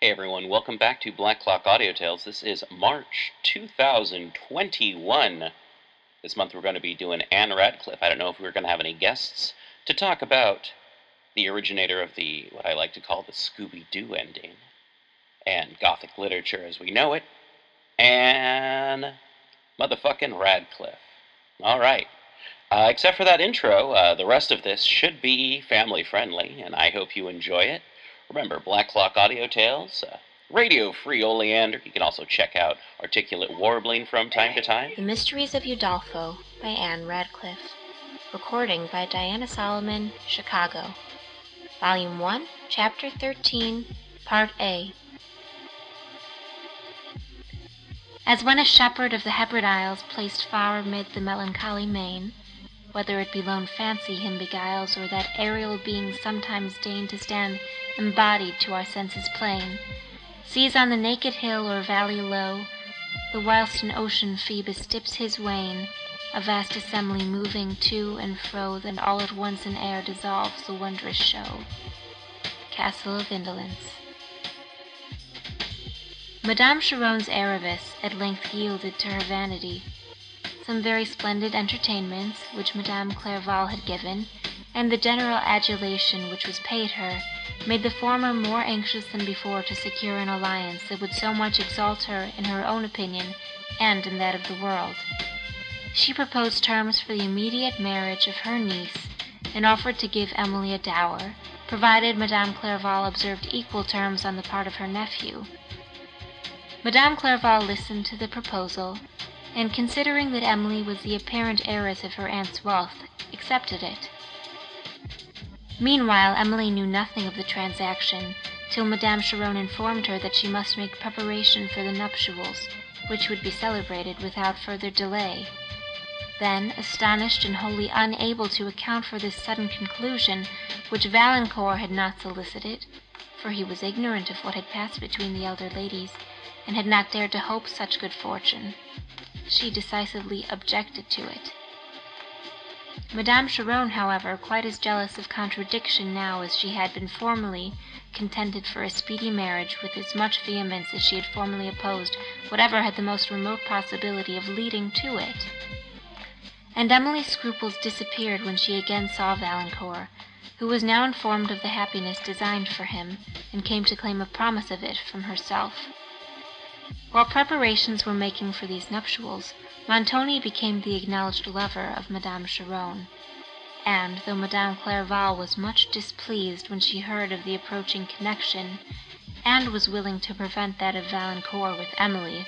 Hey everyone, welcome back to Black Clock Audio Tales. This is March 2021. This month we're going to be doing Ann Radcliffe. I don't know if we're going to have any guests to talk about the originator of the, what I like to call the Scooby Doo ending, and Gothic literature as we know it, and motherfucking Radcliffe. Alright. Uh, except for that intro, uh, the rest of this should be family friendly, and I hope you enjoy it. Remember, Black Clock Audio Tales, uh, Radio Free Oleander. You can also check out Articulate Warbling from time to time. The Mysteries of Udolpho by Ann Radcliffe. Recording by Diana Solomon, Chicago. Volume 1, Chapter 13, Part A. As when a shepherd of the Hebrides Isles, placed far amid the melancholy main, whether it be lone fancy him beguiles, or that aerial being sometimes deign to stand embodied to our senses plain, sees on the naked hill or valley low, the whilst in ocean Phoebus dips his wain, a vast assembly moving to and fro, then all at once in air dissolves the wondrous show. Castle of Indolence. Madame Cheron's avarice at length yielded to her vanity. Some very splendid entertainments, which Madame Clairval had given, and the general adulation which was paid her, made the former more anxious than before to secure an alliance that would so much exalt her in her own opinion and in that of the world. She proposed terms for the immediate marriage of her niece, and offered to give Emily a dower, provided Madame Clairval observed equal terms on the part of her nephew. Madame Clairval listened to the proposal, and considering that Emily was the apparent heiress of her aunt's wealth, accepted it. Meanwhile Emily knew nothing of the transaction, till Madame Cheron informed her that she must make preparation for the nuptials, which would be celebrated without further delay. Then, astonished and wholly unable to account for this sudden conclusion, which Valancourt had not solicited, for he was ignorant of what had passed between the elder ladies, and had not dared to hope such good fortune, she decisively objected to it. Madame Cheron, however, quite as jealous of contradiction now as she had been formerly, contended for a speedy marriage with as much vehemence as she had formerly opposed whatever had the most remote possibility of leading to it. And Emily's scruples disappeared when she again saw Valancourt, who was now informed of the happiness designed for him, and came to claim a promise of it from herself. While preparations were making for these nuptials, Montoni became the acknowledged lover of Madame Cheron, and, though Madame Clairval was much displeased when she heard of the approaching connection, and was willing to prevent that of Valancourt with Emily,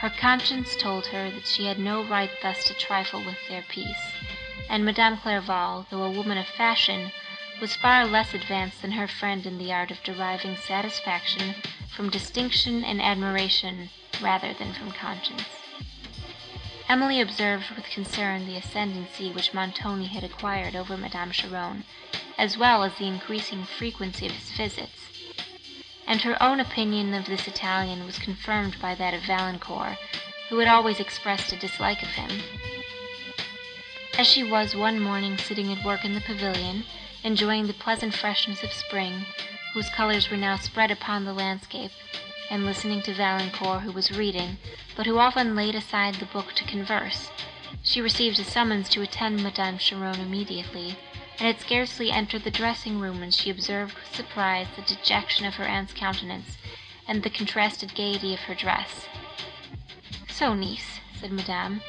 her conscience told her that she had no right thus to trifle with their peace, and Madame Clairval, though a woman of fashion, far less advanced than her friend in the art of deriving satisfaction from distinction and admiration rather than from conscience. Emily observed with concern the ascendancy which Montoni had acquired over Madame Cheron, as well as the increasing frequency of his visits, and her own opinion of this Italian was confirmed by that of Valancourt, who had always expressed a dislike of him. As she was one morning sitting at work in the pavilion, enjoying the pleasant freshness of spring, whose colors were now spread upon the landscape, and listening to Valancourt, who was reading, but who often laid aside the book to converse, she received a summons to attend Madame Cheron immediately, and had scarcely entered the dressing-room when she observed with surprise the dejection of her aunt's countenance, and the contrasted gaiety of her dress. "So, niece," said Madame,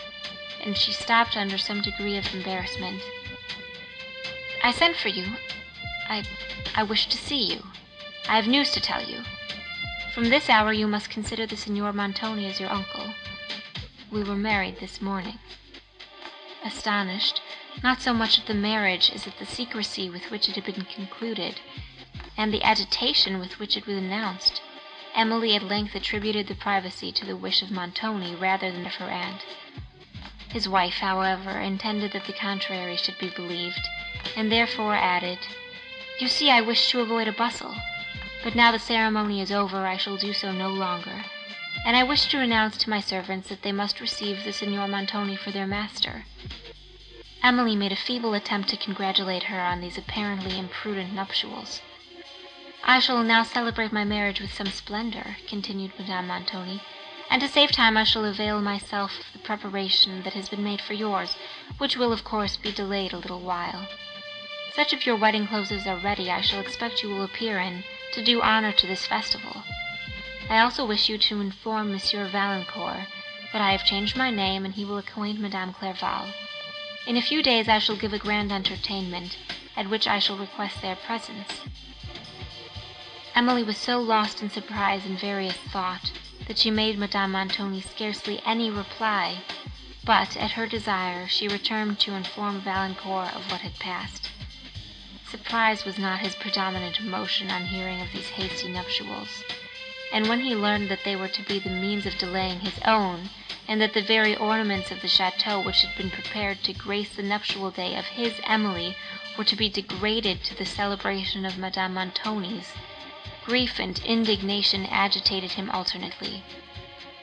and she stopped under some degree of embarrassment. "I sent for you. I—I wish to see you. I have news to tell you. From this hour you must consider the Signor Montoni as your uncle. We were married this morning." Astonished, not so much at the marriage as at the secrecy with which it had been concluded, and the agitation with which it was announced, Emily at length attributed the privacy to the wish of Montoni rather than of her aunt. His wife, however, intended that the contrary should be believed, and therefore added, "You see I wish to avoid a bustle but now the ceremony is over, I shall do so no longer, and I wish to announce to my servants that they must receive the Signor Montoni for their master." Emily made a feeble attempt to congratulate her on these apparently imprudent nuptials. I shall now celebrate my marriage with some splendor, continued Madame Montoni, and to save time I shall avail myself of the preparation that has been made for yours, which will, of course, be delayed a little while. Such of your wedding clothes as are ready I shall expect you will appear in, to do honor to this festival. I also wish you to inform Monsieur Valancourt, that I have changed my name, and he will acquaint Madame Clairval. In a few days I shall give a grand entertainment, at which I shall request their presence. Emily was so lost in surprise and various thought, that she made Madame Montoni scarcely any reply, but, at her desire, she returned to inform Valancourt of what had passed. Surprise was not his predominant emotion on hearing of these hasty nuptials, and when he learned that they were to be the means of delaying his own, and that the very ornaments of the château, which had been prepared to grace the nuptial day of his Emily, were to be degraded to the celebration of Madame Montoni's, Grief and indignation agitated him alternately.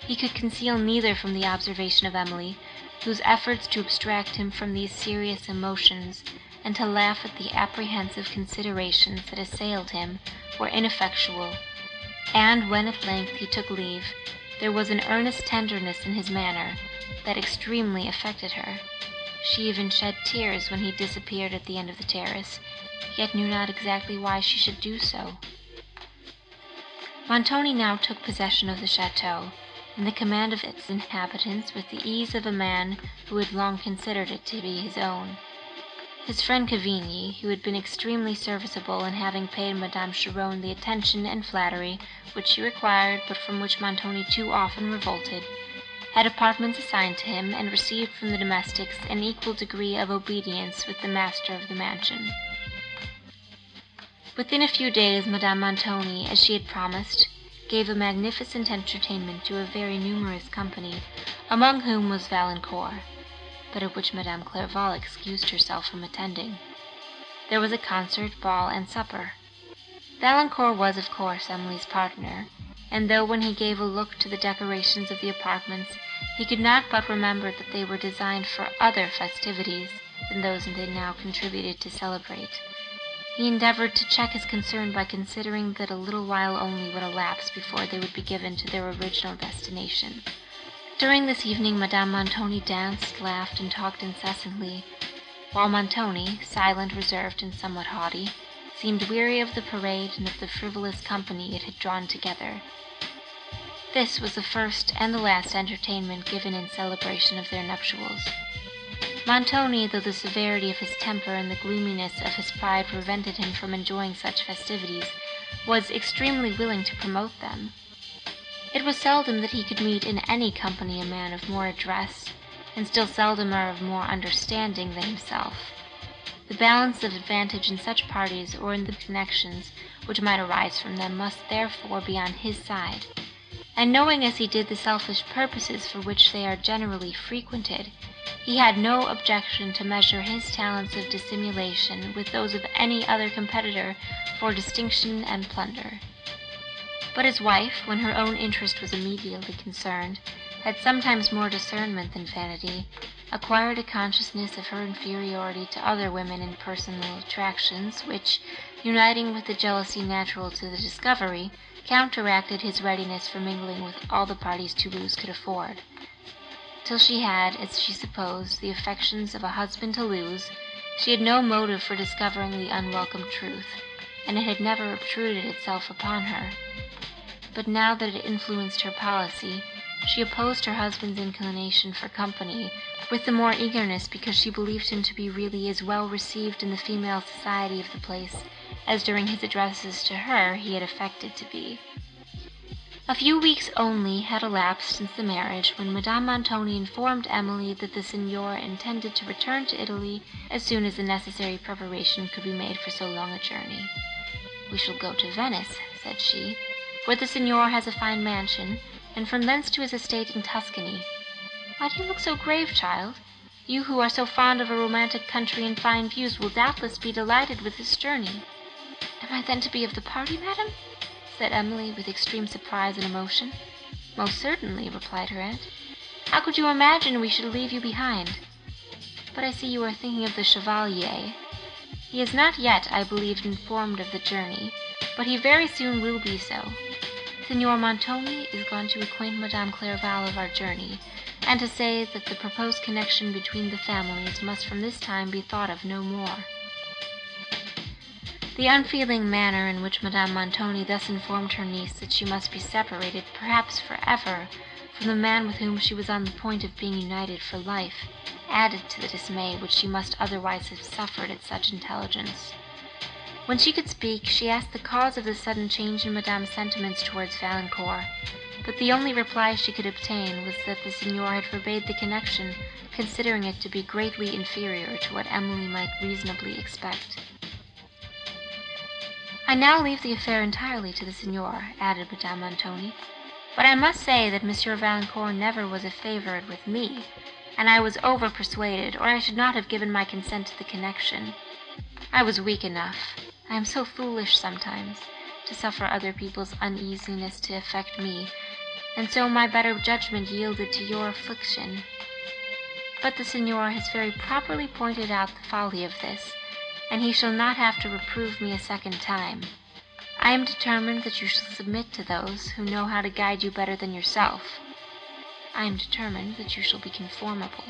He could conceal neither from the observation of Emily, whose efforts to abstract him from these serious emotions, and to laugh at the apprehensive considerations that assailed him, were ineffectual, and, when at length he took leave, there was an earnest tenderness in his manner, that extremely affected her. She even shed tears, when he disappeared at the end of the terrace, yet knew not exactly why she should do so. Montoni now took possession of the château, and the command of its inhabitants with the ease of a man, who had long considered it to be his own. His friend Cavigni, who had been extremely serviceable in having paid Madame Cheron the attention and flattery, which she required, but from which Montoni too often revolted, had apartments assigned to him, and received from the domestics an equal degree of obedience with the master of the mansion. Within a few days, Madame Montoni, as she had promised, gave a magnificent entertainment to a very numerous company, among whom was Valancourt, but at which Madame Clairval excused herself from attending. There was a concert, ball, and supper. Valancourt was, of course, Emily's partner, and though, when he gave a look to the decorations of the apartments, he could not but remember that they were designed for other festivities than those they now contributed to celebrate, he endeavoured to check his concern by considering that a little while only would elapse before they would be given to their original destination. During this evening, Madame Montoni danced, laughed, and talked incessantly, while Montoni, silent, reserved, and somewhat haughty, seemed weary of the parade and of the frivolous company it had drawn together. This was the first and the last entertainment given in celebration of their nuptials. Montoni, though the severity of his temper and the gloominess of his pride prevented him from enjoying such festivities, was extremely willing to promote them. It was seldom that he could meet in any company a man of more address, and still seldomer of more understanding than himself. The balance of advantage in such parties, or in the connections, which might arise from them, must therefore be on his side, and knowing as he did the selfish purposes for which they are generally frequented, he had no objection to measure his talents of dissimulation with those of any other competitor for distinction and plunder. But his wife, when her own interest was immediately concerned, had sometimes more discernment than vanity, acquired a consciousness of her inferiority to other women in personal attractions, which, uniting with the jealousy natural to the discovery, counteracted his readiness for mingling with all the parties Thoulouse could afford till she had, as she supposed, the affections of a husband to lose, she had no motive for discovering the unwelcome truth, and it had never obtruded itself upon her. But now that it influenced her policy, she opposed her husband's inclination for company with the more eagerness because she believed him to be really as well received in the female society of the place as during his addresses to her he had affected to be. A few weeks only had elapsed since the marriage, when Madame Montoni informed Emily that the Signor intended to return to Italy as soon as the necessary preparation could be made for so long a journey. "We shall go to Venice," said she, "where the Signor has a fine mansion, and from thence to his estate in Tuscany. Why do you look so grave, child? You who are so fond of a romantic country and fine views will doubtless be delighted with this journey." "Am I then to be of the party, madam?" said Emily, with extreme surprise and emotion. "Most certainly," replied her aunt. "How could you imagine we should leave you behind? But I see you are thinking of the Chevalier. He is not yet, I believe, informed of the journey, but he very soon will be so. Signor Montoni is gone to acquaint Madame Clairval of our journey, and to say that the proposed connection between the families must from this time be thought of no more. The unfeeling manner in which Madame Montoni thus informed her niece that she must be separated, perhaps for ever, the man with whom she was on the point of being united for life, added to the dismay which she must otherwise have suffered at such intelligence. When she could speak, she asked the cause of the sudden change in Madame's sentiments towards Valancourt, but the only reply she could obtain was that the Signor had forbade the connection, considering it to be greatly inferior to what Emily might reasonably expect. "I now leave the affair entirely to the Signor," added Madame Montoni, "but I must say that Monsieur Valancourt never was a favourite with me, and I was over persuaded, or I should not have given my consent to the connection. I was weak enough. I am so foolish sometimes, to suffer other people's uneasiness to affect me, and so my better judgment yielded to your affliction. But the Signor has very properly pointed out the folly of this, and he shall not have to reprove me a second time. I am determined that you shall submit to those, who know how to guide you better than yourself. I am determined that you shall be conformable.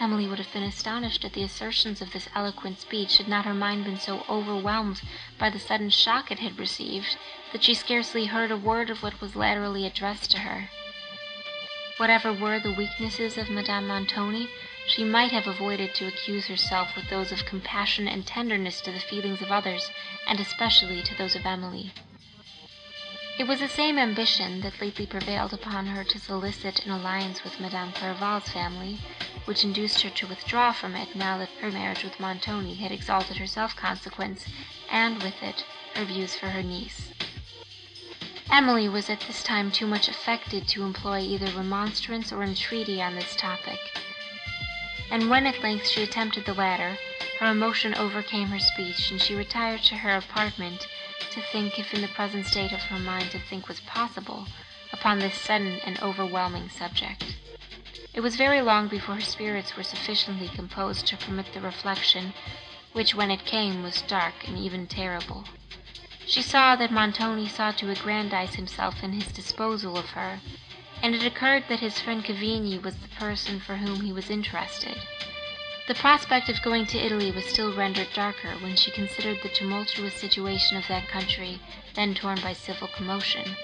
Emily would have been astonished at the assertions of this eloquent speech, had not her mind been so overwhelmed by the sudden shock it had received, that she scarcely heard a word of what was latterly addressed to her. Whatever were the weaknesses of Madame Montoni, she might have avoided to accuse herself with those of compassion and tenderness to the feelings of others, and especially to those of Emily. It was the same ambition that lately prevailed upon her to solicit an alliance with Madame Clairval's family, which induced her to withdraw from it, now that her marriage with Montoni had exalted her self-consequence, and, with it, her views for her niece. Emily was at this time too much affected to employ either remonstrance or entreaty on this topic, and when at length she attempted the latter, her emotion overcame her speech, and she retired to her apartment, to think, if in the present state of her mind to think was possible, upon this sudden and overwhelming subject. It was very long before her spirits were sufficiently composed to permit the reflection, which, when it came, was dark and even terrible. She saw that Montoni sought to aggrandize himself in his disposal of her, and it occurred that his friend Cavigni was the person for whom he was interested. The prospect of going to Italy was still rendered darker, when she considered the tumultuous situation of that country, then torn by civil commotion,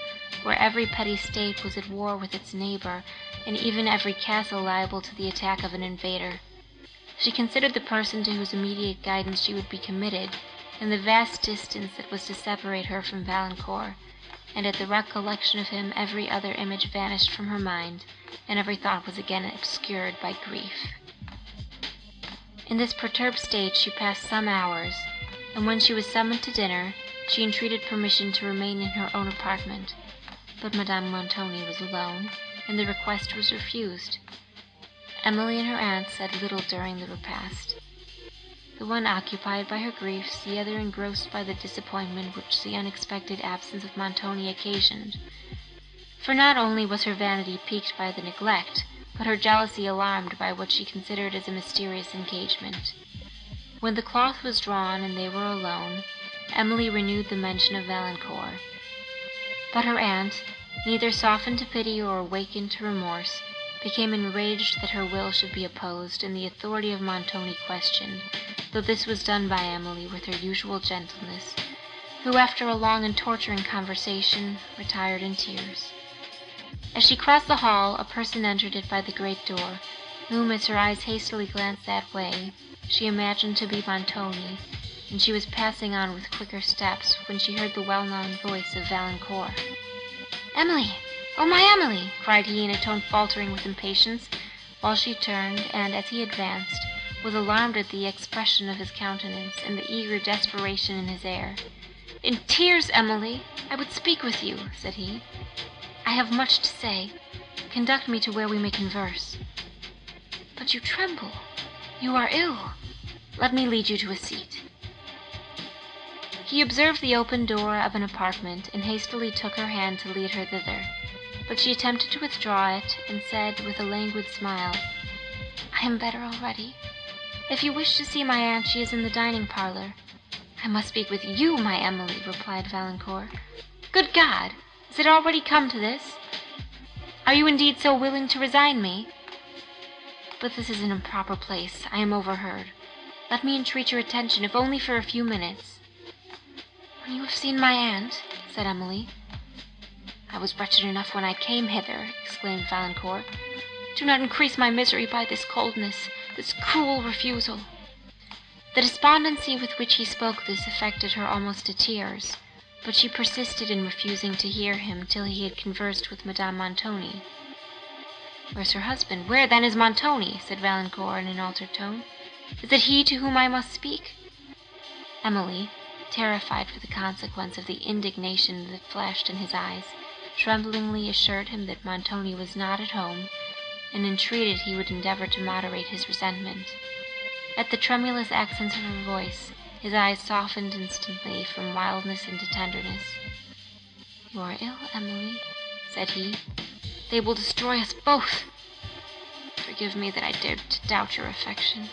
where every petty state was at war with its neighbour, and even every castle liable to the attack of an invader. She considered the person to whose immediate guidance she would be committed, and the vast distance that was to separate her from Valancourt, and at the recollection of him every other image vanished from her mind, and every thought was again obscured by grief. In this perturbed state she passed some hours, and when she was summoned to dinner, she entreated permission to remain in her own apartment, but Madame Montoni was alone, and the request was refused. Emily and her aunt said little during the repast. The one occupied by her griefs, the other engrossed by the disappointment which the unexpected absence of Montoni occasioned; for not only was her vanity piqued by the neglect, but her jealousy alarmed by what she considered as a mysterious engagement. When the cloth was drawn, and they were alone, Emily renewed the mention of Valancourt; but her aunt, neither softened to pity or awakened to remorse, became enraged that her will should be opposed, and the authority of Montoni questioned, though this was done by Emily with her usual gentleness, who, after a long and torturing conversation, retired in tears. As she crossed the hall, a person entered it by the great door, whom, as her eyes hastily glanced that way, she imagined to be Montoni, and she was passing on with quicker steps, when she heard the well-known voice of Valancourt. "Emily! Oh, my Emily!" cried he, in a tone faltering with impatience, while she turned, and, as he advanced, was alarmed at the expression of his countenance, and the eager desperation in his air. "In tears, Emily! I would speak with you," said he. I have much to say. Conduct me to where we may converse. But you tremble. You are ill. Let me lead you to a seat. He observed the open door of an apartment, and hastily took her hand to lead her thither; but she attempted to withdraw it, and said, with a languid smile, "I am better already. If you wish to see my aunt, she is in the dining parlour. I must speak with you, my Emily, replied Valancourt. Good God! is it already come to this? Are you indeed so willing to resign me? But this is an improper place. I am overheard. Let me entreat your attention, if only for a few minutes. When you have seen my aunt, said Emily. I was wretched enough when I came hither, exclaimed Valancourt. Do not increase my misery by this coldness, this cruel refusal. The despondency with which he spoke this affected her almost to tears, but she persisted in refusing to hear him till he had conversed with Madame Montoni. Where's her husband? Where, then, is Montoni? said Valancourt in an altered tone. Is it he to whom I must speak? Emily, terrified for the consequence of the indignation that flashed in his eyes, tremblingly assured him that Montoni was not at home, and entreated he would endeavour to moderate his resentment. At the tremulous accents of her voice, his eyes softened instantly from wildness into tenderness. "You are ill, Emily," said he. "They will destroy us both. Forgive me that I dared to doubt your affection."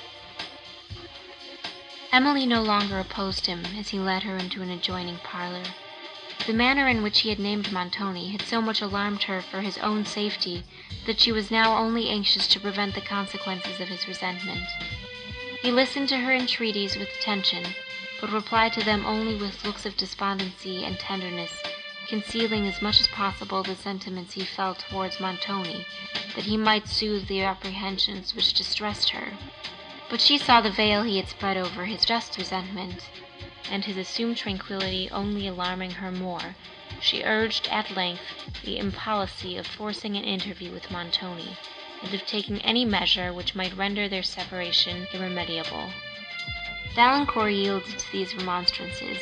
Emily no longer opposed him, as he led her into an adjoining parlour. The manner in which he had named Montoni had so much alarmed her for his own safety, that she was now only anxious to prevent the consequences of his resentment. He listened to her entreaties with attention, but replied to them only with looks of despondency and tenderness, concealing as much as possible the sentiments he felt towards Montoni, that he might soothe the apprehensions which distressed her. But she saw the veil he had spread over his just resentment, and his assumed tranquillity only alarming her more, she urged, at length, the impolicy of forcing an interview with Montoni, and of taking any measure which might render their separation irremediable. Valancourt yielded to these remonstrances,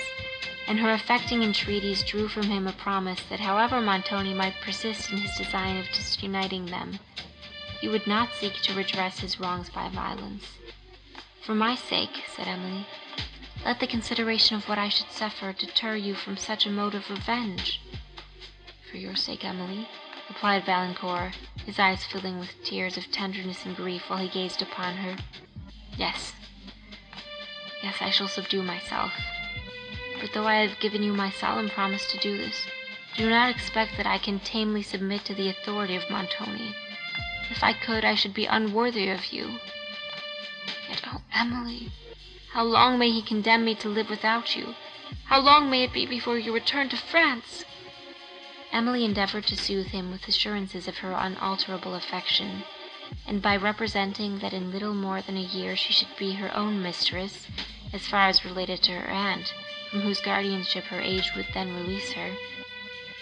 and her affecting entreaties drew from him a promise that however Montoni might persist in his design of disuniting them, he would not seek to redress his wrongs by violence. For my sake, said Emily, let the consideration of what I should suffer deter you from such a mode of revenge. For your sake, Emily, replied Valancourt, his eyes filling with tears of tenderness and grief, while he gazed upon her. Yes, yes, I shall subdue myself. But though I have given you my solemn promise to do this, do not expect that I can tamely submit to the authority of Montoni. If I could, I should be unworthy of you. Yet, oh, Emily, how long may he condemn me to live without you? How long may it be before you return to France? Emily endeavoured to soothe him with assurances of her unalterable affection, and by representing that in little more than a year she should be her own mistress, as far as related to her aunt, from whose guardianship her age would then release her,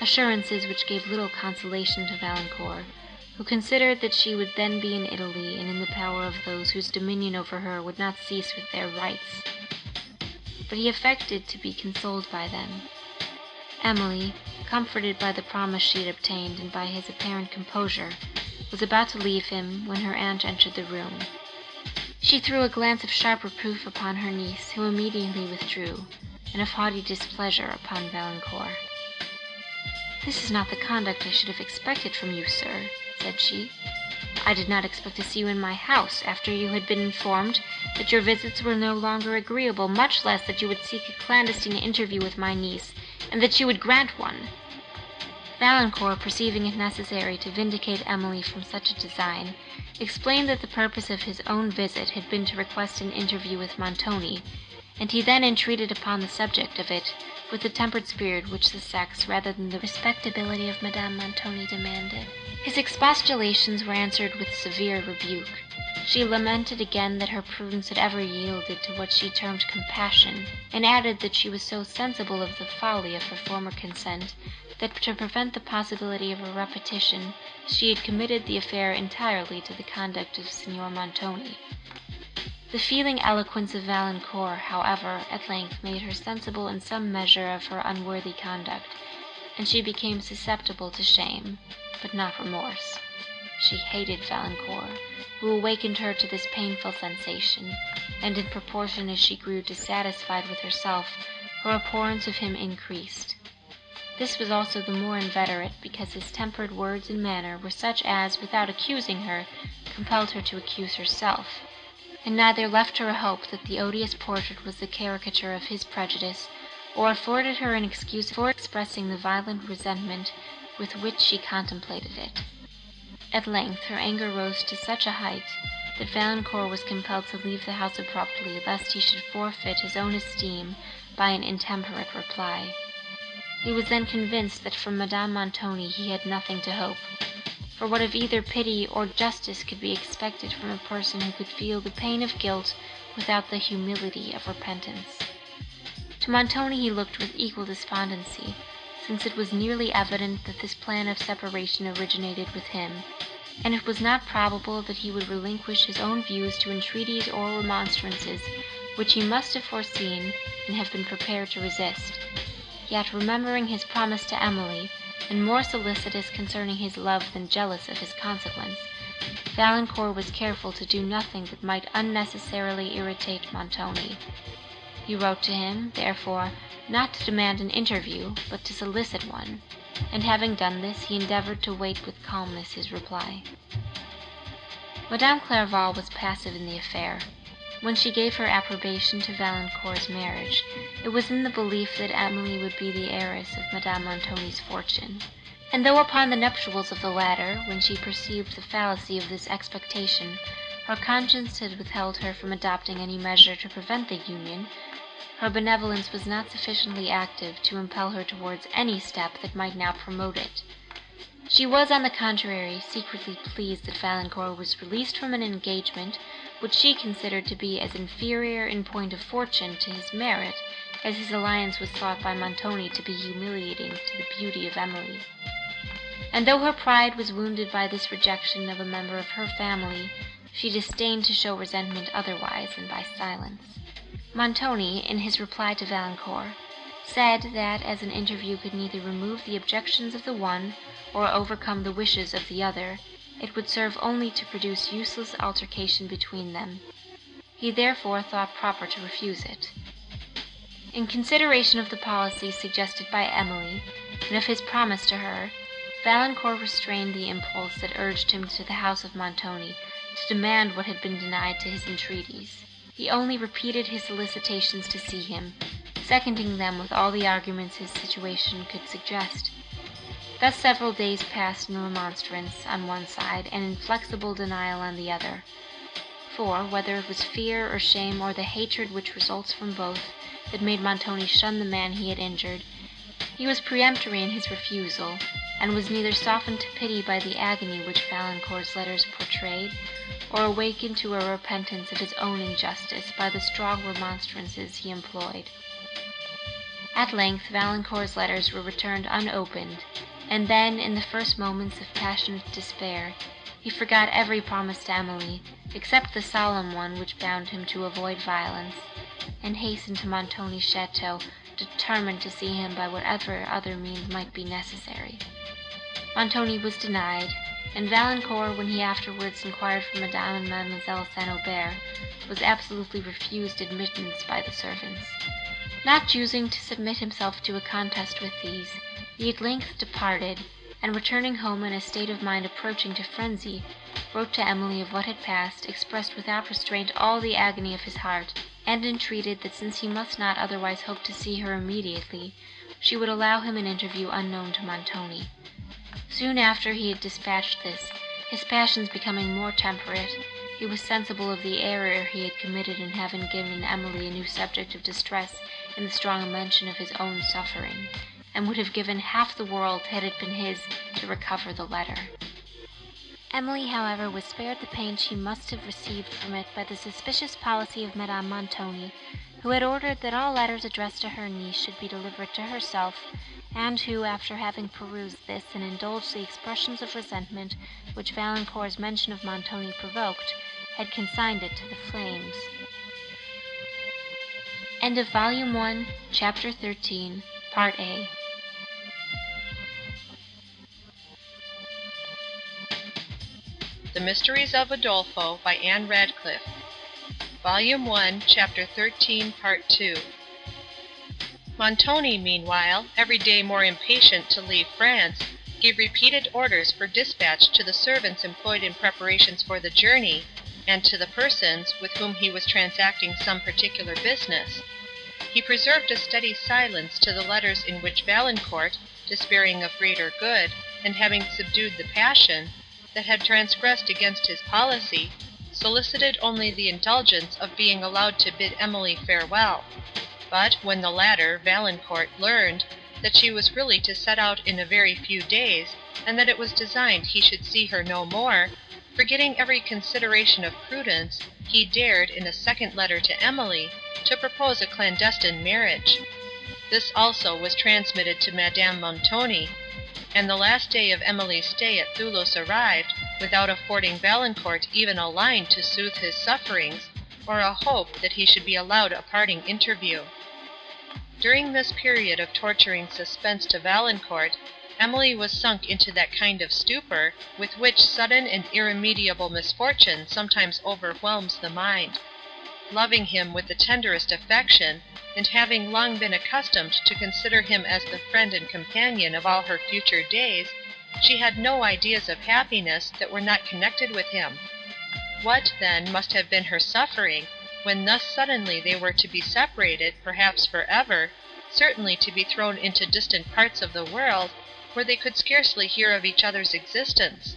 assurances which gave little consolation to Valancourt, who considered that she would then be in Italy, and in the power of those whose dominion over her would not cease with their rights. But he affected to be consoled by them. Emily, comforted by the promise she had obtained, and by his apparent composure, was about to leave him, when her aunt entered the room. She threw a glance of sharp reproof upon her niece, who immediately withdrew, and of haughty displeasure upon Valancourt. "This is not the conduct I should have expected from you, sir," said she. "I did not expect to see you in my house, after you had been informed, that your visits were no longer agreeable, much less that you would seek a clandestine interview with my niece, and that you would grant one." Valancourt, perceiving it necessary to vindicate Emily from such a design, explained that the purpose of his own visit had been to request an interview with Montoni, and he then entreated upon the subject of it, with the tempered spirit which the sex, rather than the respectability of Madame Montoni demanded. His expostulations were answered with severe rebuke. She lamented again that her prudence had ever yielded to what she termed compassion, and added that she was so sensible of the folly of her former consent, that to prevent the possibility of a repetition, she had committed the affair entirely to the conduct of Signor Montoni. The feeling eloquence of Valancourt, however, at length made her sensible in some measure of her unworthy conduct, and she became susceptible to shame, but not remorse. She hated Valancourt, who awakened her to this painful sensation, and in proportion as she grew dissatisfied with herself, her abhorrence of him increased. This was also the more inveterate, because his tempered words and manner were such as, without accusing her, compelled her to accuse herself. And neither left her a hope that the odious portrait was the caricature of his prejudice, or afforded her an excuse for expressing the violent resentment with which she contemplated it. At length her anger rose to such a height, that Valancourt was compelled to leave the house abruptly, lest he should forfeit his own esteem by an intemperate reply. He was then convinced that from Madame Montoni he had nothing to hope, for what of either pity or justice could be expected from a person who could feel the pain of guilt without the humility of repentance. To Montoni he looked with equal despondency, since it was nearly evident that this plan of separation originated with him, and it was not probable that he would relinquish his own views to entreaties or remonstrances, which he must have foreseen and have been prepared to resist. Yet, remembering his promise to Emily, and more solicitous concerning his love than jealous of his consequence, Valancourt was careful to do nothing that might unnecessarily irritate Montoni. He wrote to him, therefore, not to demand an interview, but to solicit one, and having done this, he endeavoured to wait with calmness his reply. Madame Clairval was passive in the affair. When she gave her approbation to Valancourt's marriage, it was in the belief that Emily would be the heiress of Madame Montoni's fortune; and though upon the nuptials of the latter, when she perceived the fallacy of this expectation, her conscience had withheld her from adopting any measure to prevent the union, her benevolence was not sufficiently active to impel her towards any step that might now promote it. She was, on the contrary, secretly pleased that Valancourt was released from an engagement, which she considered to be as inferior in point of fortune to his merit, as his alliance was thought by Montoni to be humiliating to the beauty of Emily. And though her pride was wounded by this rejection of a member of her family, she disdained to show resentment otherwise than by silence. Montoni, in his reply to Valancourt, said, that, as an interview could neither remove the objections of the one, or overcome the wishes of the other, it would serve only to produce useless altercation between them. He therefore thought proper to refuse it. In consideration of the policy suggested by Emily, and of his promise to her, Valancourt restrained the impulse that urged him to the house of Montoni, to demand what had been denied to his entreaties. He only repeated his solicitations to see him, seconding them with all the arguments his situation could suggest. Thus several days passed in remonstrance on one side, and inflexible denial on the other; for, whether it was fear or shame, or the hatred which results from both, that made Montoni shun the man he had injured, he was peremptory in his refusal, and was neither softened to pity by the agony which Valancourt's letters portrayed, or awakened to a repentance of his own injustice by the strong remonstrances he employed. At length Valancourt's letters were returned unopened, and then, in the first moments of passionate despair, he forgot every promise to Emily, except the solemn one which bound him to avoid violence, and hastened to Montoni's château, determined to see him by whatever other means might be necessary. Montoni was denied, and Valancourt, when he afterwards inquired for Madame and Mademoiselle St. Aubert, was absolutely refused admittance by the servants. Not choosing to submit himself to a contest with these, he at length departed, and, returning home in a state of mind approaching to frenzy, wrote to Emily of what had passed, expressed without restraint all the agony of his heart, and entreated, that since he must not otherwise hope to see her immediately, she would allow him an interview unknown to Montoni. Soon after he had dispatched this, his passions becoming more temperate, he was sensible of the error he had committed in having given Emily a new subject of distress in the strong mention of his own suffering and would have given half the world, had it been his, to recover the letter. Emily, however, was spared the pain she must have received from it by the suspicious policy of Madame Montoni, who had ordered that all letters addressed to her niece should be delivered to herself, and who, after having perused this and indulged the expressions of resentment which Valancourt's mention of Montoni provoked, had consigned it to the flames. End of Volume 1, Chapter 13, Part A. The Mysteries of Udolpho by Ann Radcliffe Volume 1, Chapter 13, Part 2 Montoni, meanwhile, every day more impatient to leave France, gave repeated orders for dispatch to the servants employed in preparations for the journey, and to the persons with whom he was transacting some particular business. He preserved a steady silence to the letters in which Valancourt, despairing of greater good, and having subdued the passion, that had transgressed against his policy, solicited only the indulgence of being allowed to bid Emily farewell; but, when the latter, Valancourt, learned, that she was really to set out in a very few days, and that it was designed he should see her no more, forgetting every consideration of prudence, he dared, in a second letter to Emily, to propose a clandestine marriage. This also was transmitted to Madame Montoni, and the last day of Emily's stay at Thoulouse arrived, without affording Valancourt even a line to soothe his sufferings, or a hope that he should be allowed a parting interview. During this period of torturing suspense to Valancourt, Emily was sunk into that kind of stupor, with which sudden and irremediable misfortune sometimes overwhelms the mind. Loving him with the tenderest affection, and having long been accustomed to consider him as the friend and companion of all her future days, she had no ideas of happiness that were not connected with him. What, then, must have been her suffering, when thus suddenly they were to be separated, perhaps for ever, certainly to be thrown into distant parts of the world, where they could scarcely hear of each other's existence;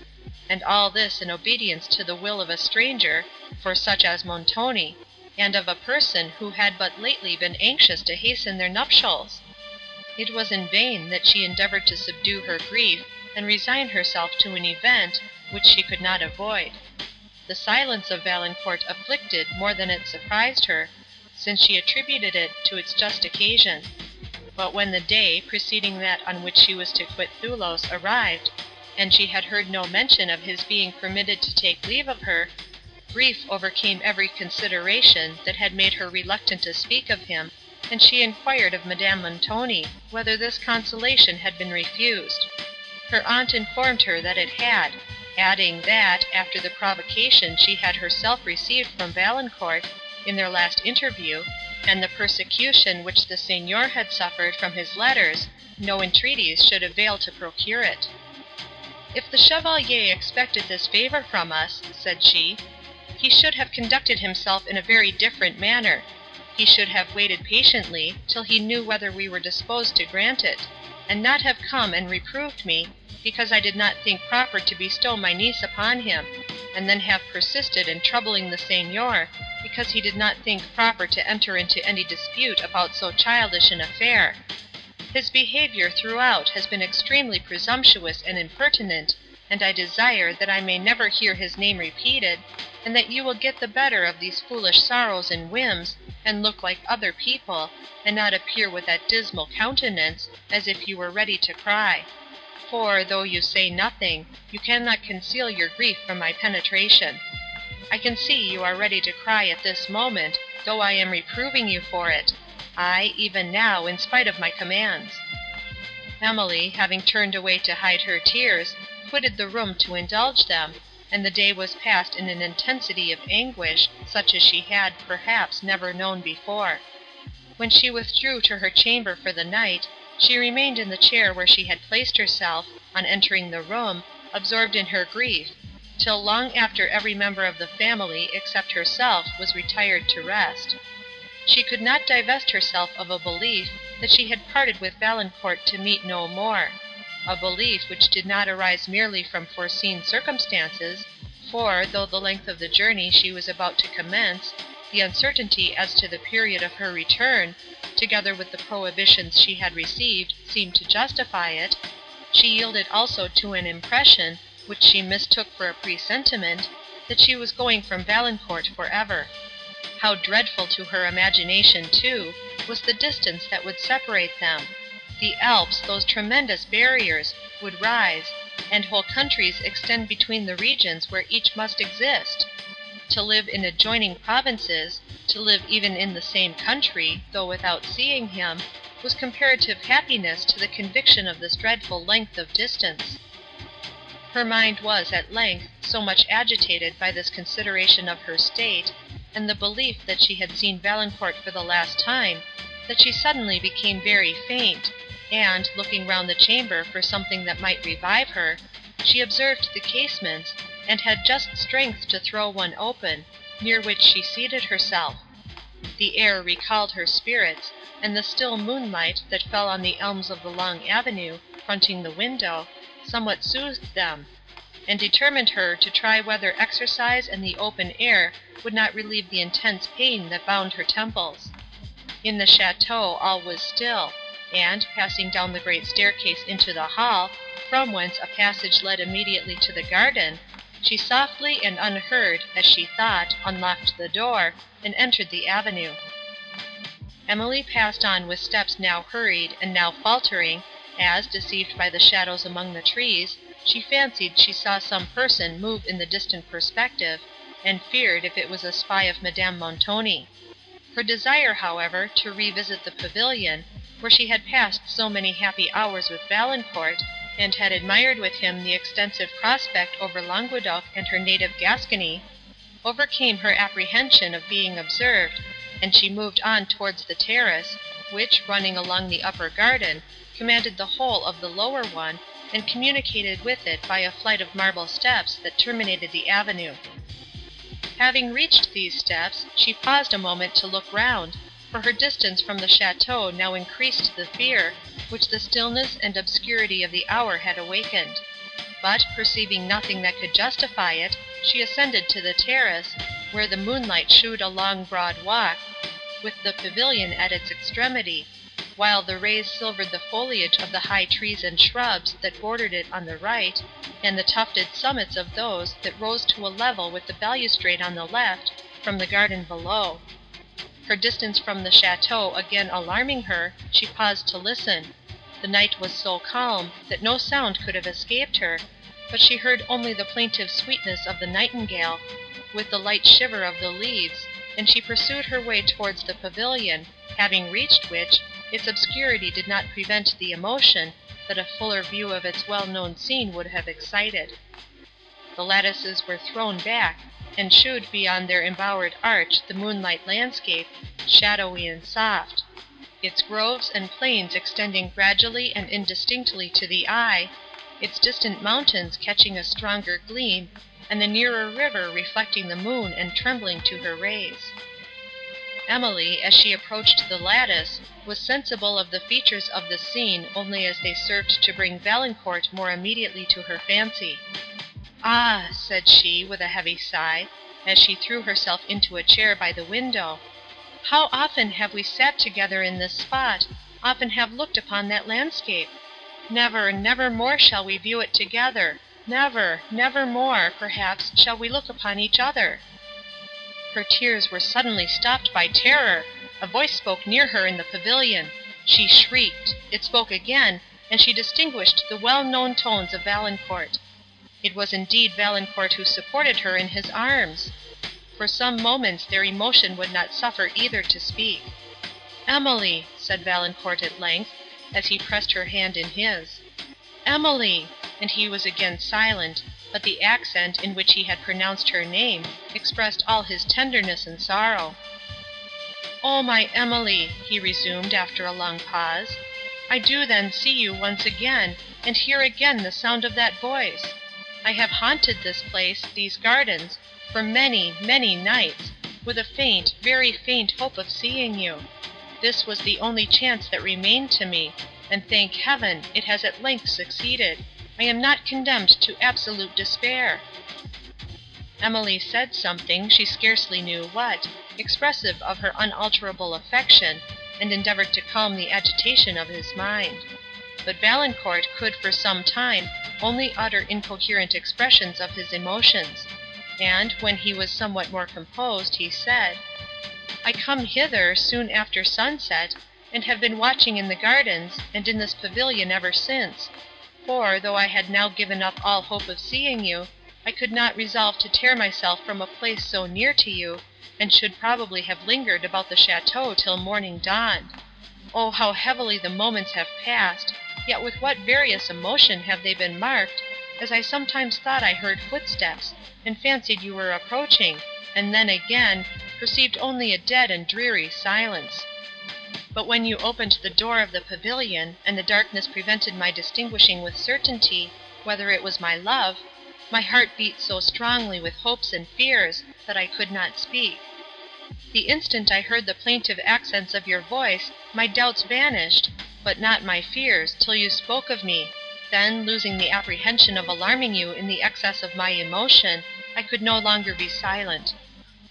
and all this in obedience to the will of a stranger, for such as Montoni, and of a person who had but lately been anxious to hasten their nuptials! It was in vain that she endeavoured to subdue her grief, and resign herself to an event, which she could not avoid. The silence of Valancourt afflicted more than it surprised her, since she attributed it to its just occasion. But when the day, preceding that on which she was to quit Thoulouse, arrived, and she had heard no mention of his being permitted to take leave of her, grief overcame every consideration that had made her reluctant to speak of him, and she inquired of Madame Montoni, whether this consolation had been refused. Her aunt informed her that it had, adding, that, after the provocation she had herself received from Valancourt, in their last interview, and the persecution which the Signor had suffered from his letters, no entreaties should avail to procure it. "If the Chevalier expected this favour from us," said she, "he should have conducted himself in a very different manner; he should have waited patiently, till he knew whether we were disposed to grant it, and not have come and reproved me, because I did not think proper to bestow my niece upon him, and then have persisted in troubling the Signor, because he did not think proper to enter into any dispute about so childish an affair. His behaviour throughout has been extremely presumptuous and impertinent, and I desire that I may never hear his name repeated, and that you will get the better of these foolish sorrows and whims, and look like other people, and not appear with that dismal countenance, as if you were ready to cry; for, though you say nothing, you cannot conceal your grief from my penetration. I can see you are ready to cry at this moment, though I am reproving you for it; ay, even now, in spite of my commands." Emily, having turned away to hide her tears, quitted the room to indulge them, and the day was passed in an intensity of anguish, such as she had, perhaps, never known before. When she withdrew to her chamber for the night, she remained in the chair where she had placed herself, on entering the room, absorbed in her grief, till long after every member of the family, except herself, was retired to rest. She could not divest herself of a belief, that she had parted with Valancourt to meet no more; a belief which did not arise merely from foreseen circumstances, for, though the length of the journey she was about to commence, the uncertainty as to the period of her return, together with the prohibitions she had received, seemed to justify it, she yielded also to an impression, which she mistook for a presentiment, that she was going from Valancourt for ever. How dreadful to her imagination, too, was the distance that would separate them! The Alps, those tremendous barriers, would rise, and whole countries extend between the regions where each must exist. To live in adjoining provinces, to live even in the same country, though without seeing him, was comparative happiness to the conviction of this dreadful length of distance. Her mind was, at length, so much agitated by this consideration of her state, and the belief that she had seen Valancourt for the last time, that she suddenly became very faint, and, looking round the chamber for something that might revive her, she observed the casements, and had just strength to throw one open, near which she seated herself. The air recalled her spirits, and the still moonlight that fell on the elms of the long avenue, fronting the window, somewhat soothed them, and determined her to try whether exercise and the open air would not relieve the intense pain that bound her temples. In the château all was still, and, passing down the great staircase into the hall, from whence a passage led immediately to the garden, she softly and unheard, as she thought, unlocked the door, and entered the avenue. Emily passed on with steps now hurried and now faltering, as, deceived by the shadows among the trees, she fancied she saw some person move in the distant perspective, and feared if it was a spy of Madame Montoni. Her desire, however, to revisit the pavilion, where she had passed so many happy hours with Valancourt, and had admired with him the extensive prospect over Languedoc and her native Gascony, overcame her apprehension of being observed, and she moved on towards the terrace, which, running along the upper garden, commanded the whole of the lower one, and communicated with it by a flight of marble steps that terminated the avenue. Having reached these steps, she paused a moment to look round, for her distance from the château now increased the fear, which the stillness and obscurity of the hour had awakened; but, perceiving nothing that could justify it, she ascended to the terrace, where the moonlight shewed a long broad walk, with the pavilion at its extremity, while the rays silvered the foliage of the high trees and shrubs that bordered it on the right, and the tufted summits of those that rose to a level with the balustrade on the left, from the garden below. Her distance from the château again alarming her, she paused to listen. The night was so calm, that no sound could have escaped her, but she heard only the plaintive sweetness of the nightingale, with the light shiver of the leaves, and she pursued her way towards the pavilion, having reached which, its obscurity did not prevent the emotion, that a fuller view of its well-known scene would have excited. The lattices were thrown back, and shewed beyond their embowered arch the moonlight landscape, shadowy and soft; its groves and plains extending gradually and indistinctly to the eye, its distant mountains catching a stronger gleam, and the nearer river reflecting the moon and trembling to her rays. Emily, as she approached the lattice, was sensible of the features of the scene only as they served to bring Valancourt more immediately to her fancy. "Ah!" said she, with a heavy sigh, as she threw herself into a chair by the window, "how often have we sat together in this spot, often have looked upon that landscape! Never, never more shall we view it together, never, never more, perhaps, shall we look upon each other!" Her tears were suddenly stopped by terror. A voice spoke near her in the pavilion. She shrieked; it spoke again, and she distinguished the well known tones of Valancourt. It was indeed Valancourt who supported her in his arms! For some moments their emotion would not suffer either to speak. "Emily!" said Valancourt at length, as he pressed her hand in his. "Emily!" and he was again silent, but the accent, in which he had pronounced her name, expressed all his tenderness and sorrow. "O my Emily!" he resumed, after a long pause, "I do then see you once again, and hear again the sound of that voice! I have haunted this place, these gardens, for many, many nights, with a faint, very faint hope of seeing you. This was the only chance that remained to me, and thank Heaven, it has at length succeeded. I am not condemned to absolute despair." Emily said something, she scarcely knew what, expressive of her unalterable affection, and endeavoured to calm the agitation of his mind. But Valancourt could for some time only utter incoherent expressions of his emotions, and, when he was somewhat more composed, he said, "I come hither soon after sunset, and have been watching in the gardens, and in this pavilion ever since, for, though I had now given up all hope of seeing you, I could not resolve to tear myself from a place so near to you, and should probably have lingered about the château till morning dawned. Oh, how heavily the moments have passed, yet with what various emotion have they been marked, as I sometimes thought I heard footsteps, and fancied you were approaching, and then, again, perceived only a dead and dreary silence. But when you opened the door of the pavilion, and the darkness prevented my distinguishing with certainty, whether it was my love, My heart beat so strongly with hopes and fears that I could not speak. The instant I heard the plaintive accents of your voice my doubts vanished, but not my fears, till you spoke of me; then, losing the apprehension of alarming you in the excess of my emotion, I could no longer be silent.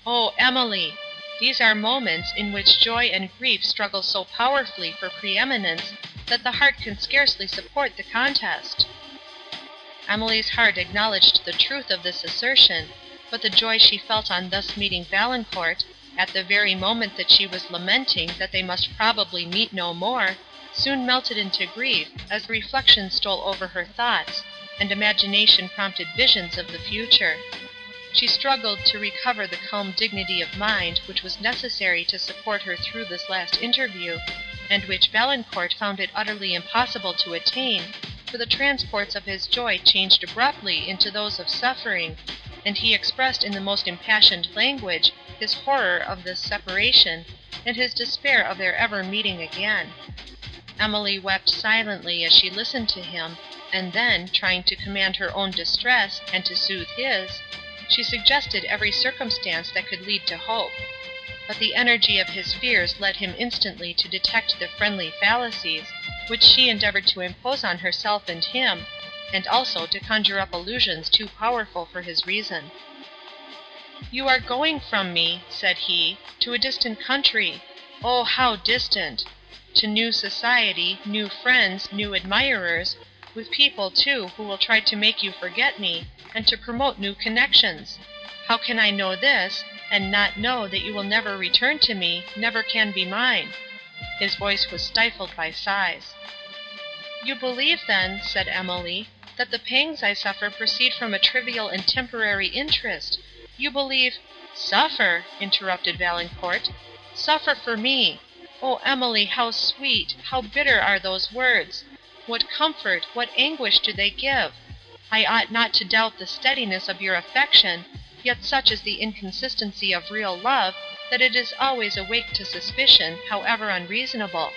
Oh, Emily! These are moments in which joy and grief struggle so powerfully for preeminence that the heart can scarcely support the contest." Emily's heart acknowledged the truth of this assertion, but the joy she felt on thus meeting Valancourt, at the very moment that she was lamenting that they must probably meet no more, soon melted into grief, as reflection stole over her thoughts, and imagination prompted visions of the future. She struggled to recover the calm dignity of mind which was necessary to support her through this last interview, and which Valancourt found it utterly impossible to attain, for the transports of his joy changed abruptly into those of suffering, and he expressed in the most impassioned language his horror of this separation, and his despair of their ever meeting again. Emily wept silently as she listened to him, and then, trying to command her own distress, and to soothe his, she suggested every circumstance that could lead to hope; but the energy of his fears led him instantly to detect the friendly fallacies, which she endeavoured to impose on herself and him, and also to conjure up illusions too powerful for his reason. "You are going from me," said he, "to a distant country. Oh, how distant! To new society, new friends, new admirers, with people, too, who will try to make you forget me, and to promote new connections. How can I know this, and not know that you will never return to me, never can be mine?" His voice was stifled by sighs. "You believe, then," said Emily, "that the pangs I suffer proceed from a trivial and temporary interest; you believe—" "Suffer!" interrupted Valancourt, "suffer for me! O Emily, how sweet, how bitter are those words! What comfort, what anguish do they give! I ought not to doubt the steadiness of your affection, yet such is the inconsistency of real love, that it is always awake to suspicion, however unreasonable;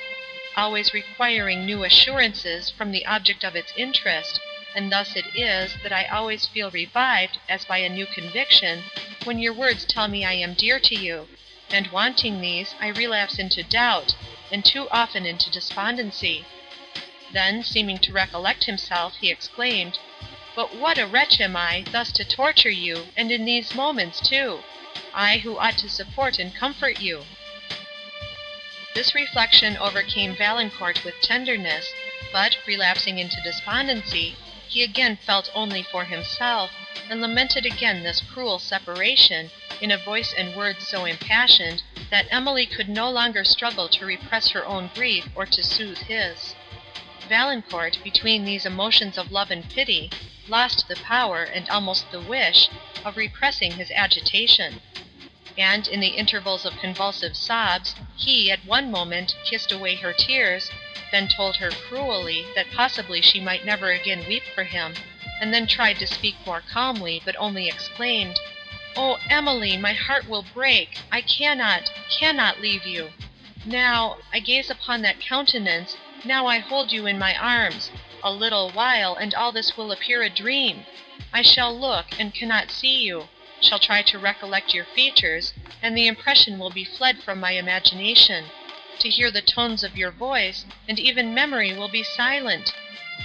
always requiring new assurances from the object of its interest, and thus it is, that I always feel revived, as by a new conviction, when your words tell me I am dear to you, and wanting these, I relapse into doubt, and too often into despondency." Then, seeming to recollect himself, he exclaimed, "But what a wretch am I, thus to torture you, and in these moments too! I, who ought to support and comfort you!" This reflection overcame Valancourt with tenderness, but, relapsing into despondency, he again felt only for himself, and lamented again this cruel separation, in a voice and words so impassioned, that Emily could no longer struggle to repress her own grief, or to soothe his. Valancourt, between these emotions of love and pity, lost the power, and almost the wish, of repressing his agitation; and, in the intervals of convulsive sobs, he, at one moment, kissed away her tears, then told her cruelly, that possibly she might never again weep for him, and then tried to speak more calmly, but only exclaimed, "O Emily, my heart will break! I cannot, cannot leave you! Now, I gaze upon that countenance, now I hold you in my arms a little while, and all this will appear a dream. I shall look, and cannot see you; shall try to recollect your features, and the impression will be fled from my imagination; to hear the tones of your voice, and even memory will be silent.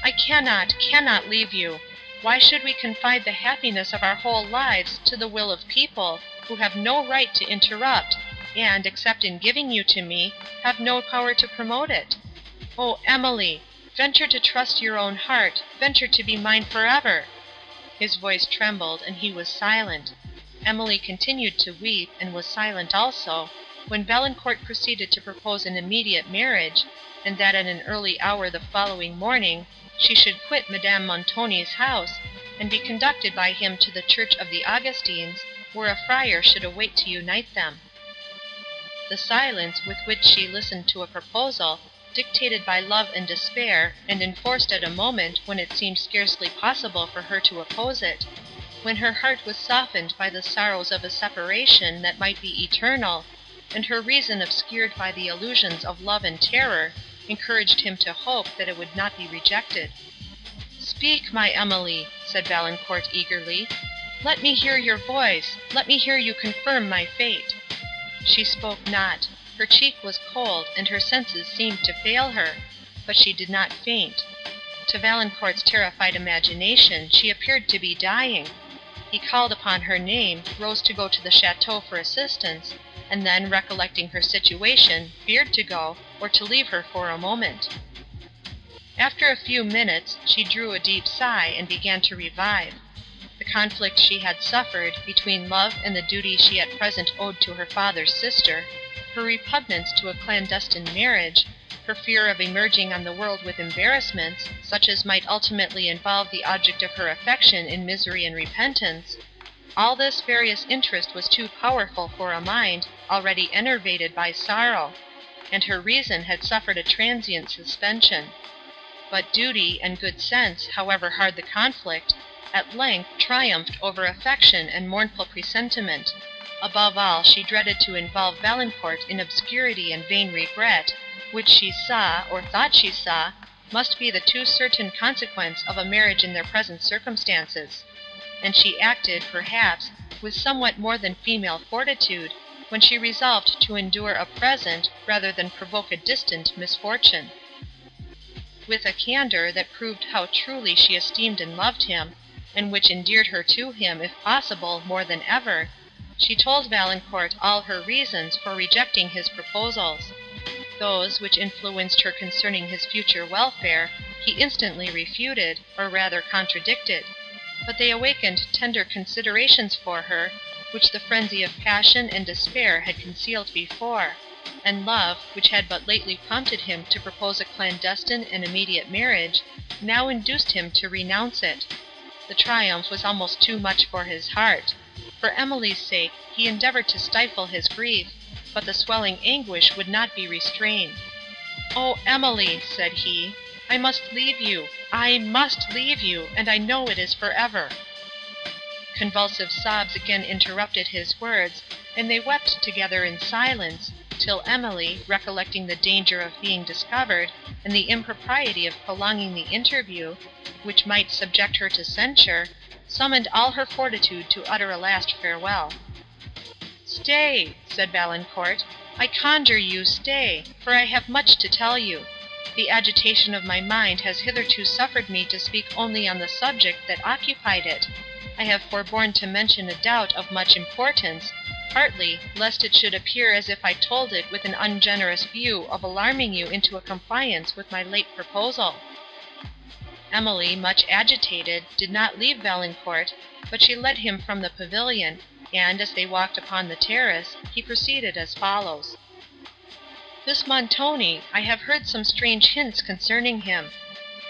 I cannot, cannot leave you. Why should we confide the happiness of our whole lives to the will of people, who have no right to interrupt, and, except in giving you to me, have no power to promote it? O Emily! venture to trust your own heart, venture to be mine forever!" His voice trembled, and he was silent. Emily continued to weep, and was silent also, when Valancourt proceeded to propose an immediate marriage, and that at an early hour the following morning, she should quit Madame Montoni's house, and be conducted by him to the church of the Augustines, where a friar should await to unite them. The silence, with which she listened to a proposal, dictated by love and despair, and enforced at a moment, when it seemed scarcely possible for her to oppose it; when her heart was softened by the sorrows of a separation, that might be eternal, and her reason obscured by the illusions of love and terror, encouraged him to hope, that it would not be rejected. "Speak, my Emily!" said Valancourt eagerly, "let me hear your voice, let me hear you confirm my fate." She spoke not; her cheek was cold, and her senses seemed to fail her, but she did not faint. To Valancourt's terrified imagination she appeared to be dying. He called upon her name, rose to go to the château for assistance, and then, recollecting her situation, feared to go, or to leave her for a moment. After a few minutes, she drew a deep sigh, and began to revive. The conflict she had suffered, between love and the duty she at present owed to her father's sister, her repugnance to a clandestine marriage, her fear of emerging on the world with embarrassments, such as might ultimately involve the object of her affection in misery and repentance, all this various interest was too powerful for a mind, already enervated by sorrow, and her reason had suffered a transient suspension. But duty and good sense, however hard the conflict, at length triumphed over affection and mournful presentiment; above all she dreaded to involve Valancourt in obscurity and vain regret, which she saw, or thought she saw, must be the too certain consequence of a marriage in their present circumstances; and she acted, perhaps, with somewhat more than female fortitude, when she resolved to endure a present, rather than provoke a distant misfortune. With a candour, that proved how truly she esteemed and loved him, and which endeared her to him, if possible, more than ever, she told Valancourt all her reasons for rejecting his proposals. Those, which influenced her concerning his future welfare, he instantly refuted, or rather contradicted; but they awakened tender considerations for her, which the frenzy of passion and despair had concealed before and love, which had but lately prompted him to propose a clandestine and immediate marriage, now induced him to renounce it. The triumph was almost too much for his heart. For Emily's sake, he endeavoured to stifle his grief, but the swelling anguish would not be restrained. "O Emily!" said he, "I must leave you, I must leave you, and I know it is for ever." Convulsive sobs again interrupted his words, and they wept together in silence, till Emily, recollecting the danger of being discovered, and the impropriety of prolonging the interview, which might subject her to censure, summoned all her fortitude to utter a last farewell. "Stay," said Valancourt, "I conjure you stay, for I have much to tell you. The agitation of my mind has hitherto suffered me to speak only on the subject that occupied it. I have forborne to mention a doubt of much importance, partly, lest it should appear as if I told it with an ungenerous view of alarming you into a compliance with my late proposal." Emily, much agitated, did not leave Valancourt, but she led him from the pavilion, and, as they walked upon the terrace, he proceeded as follows. "This Montoni, I have heard some strange hints concerning him.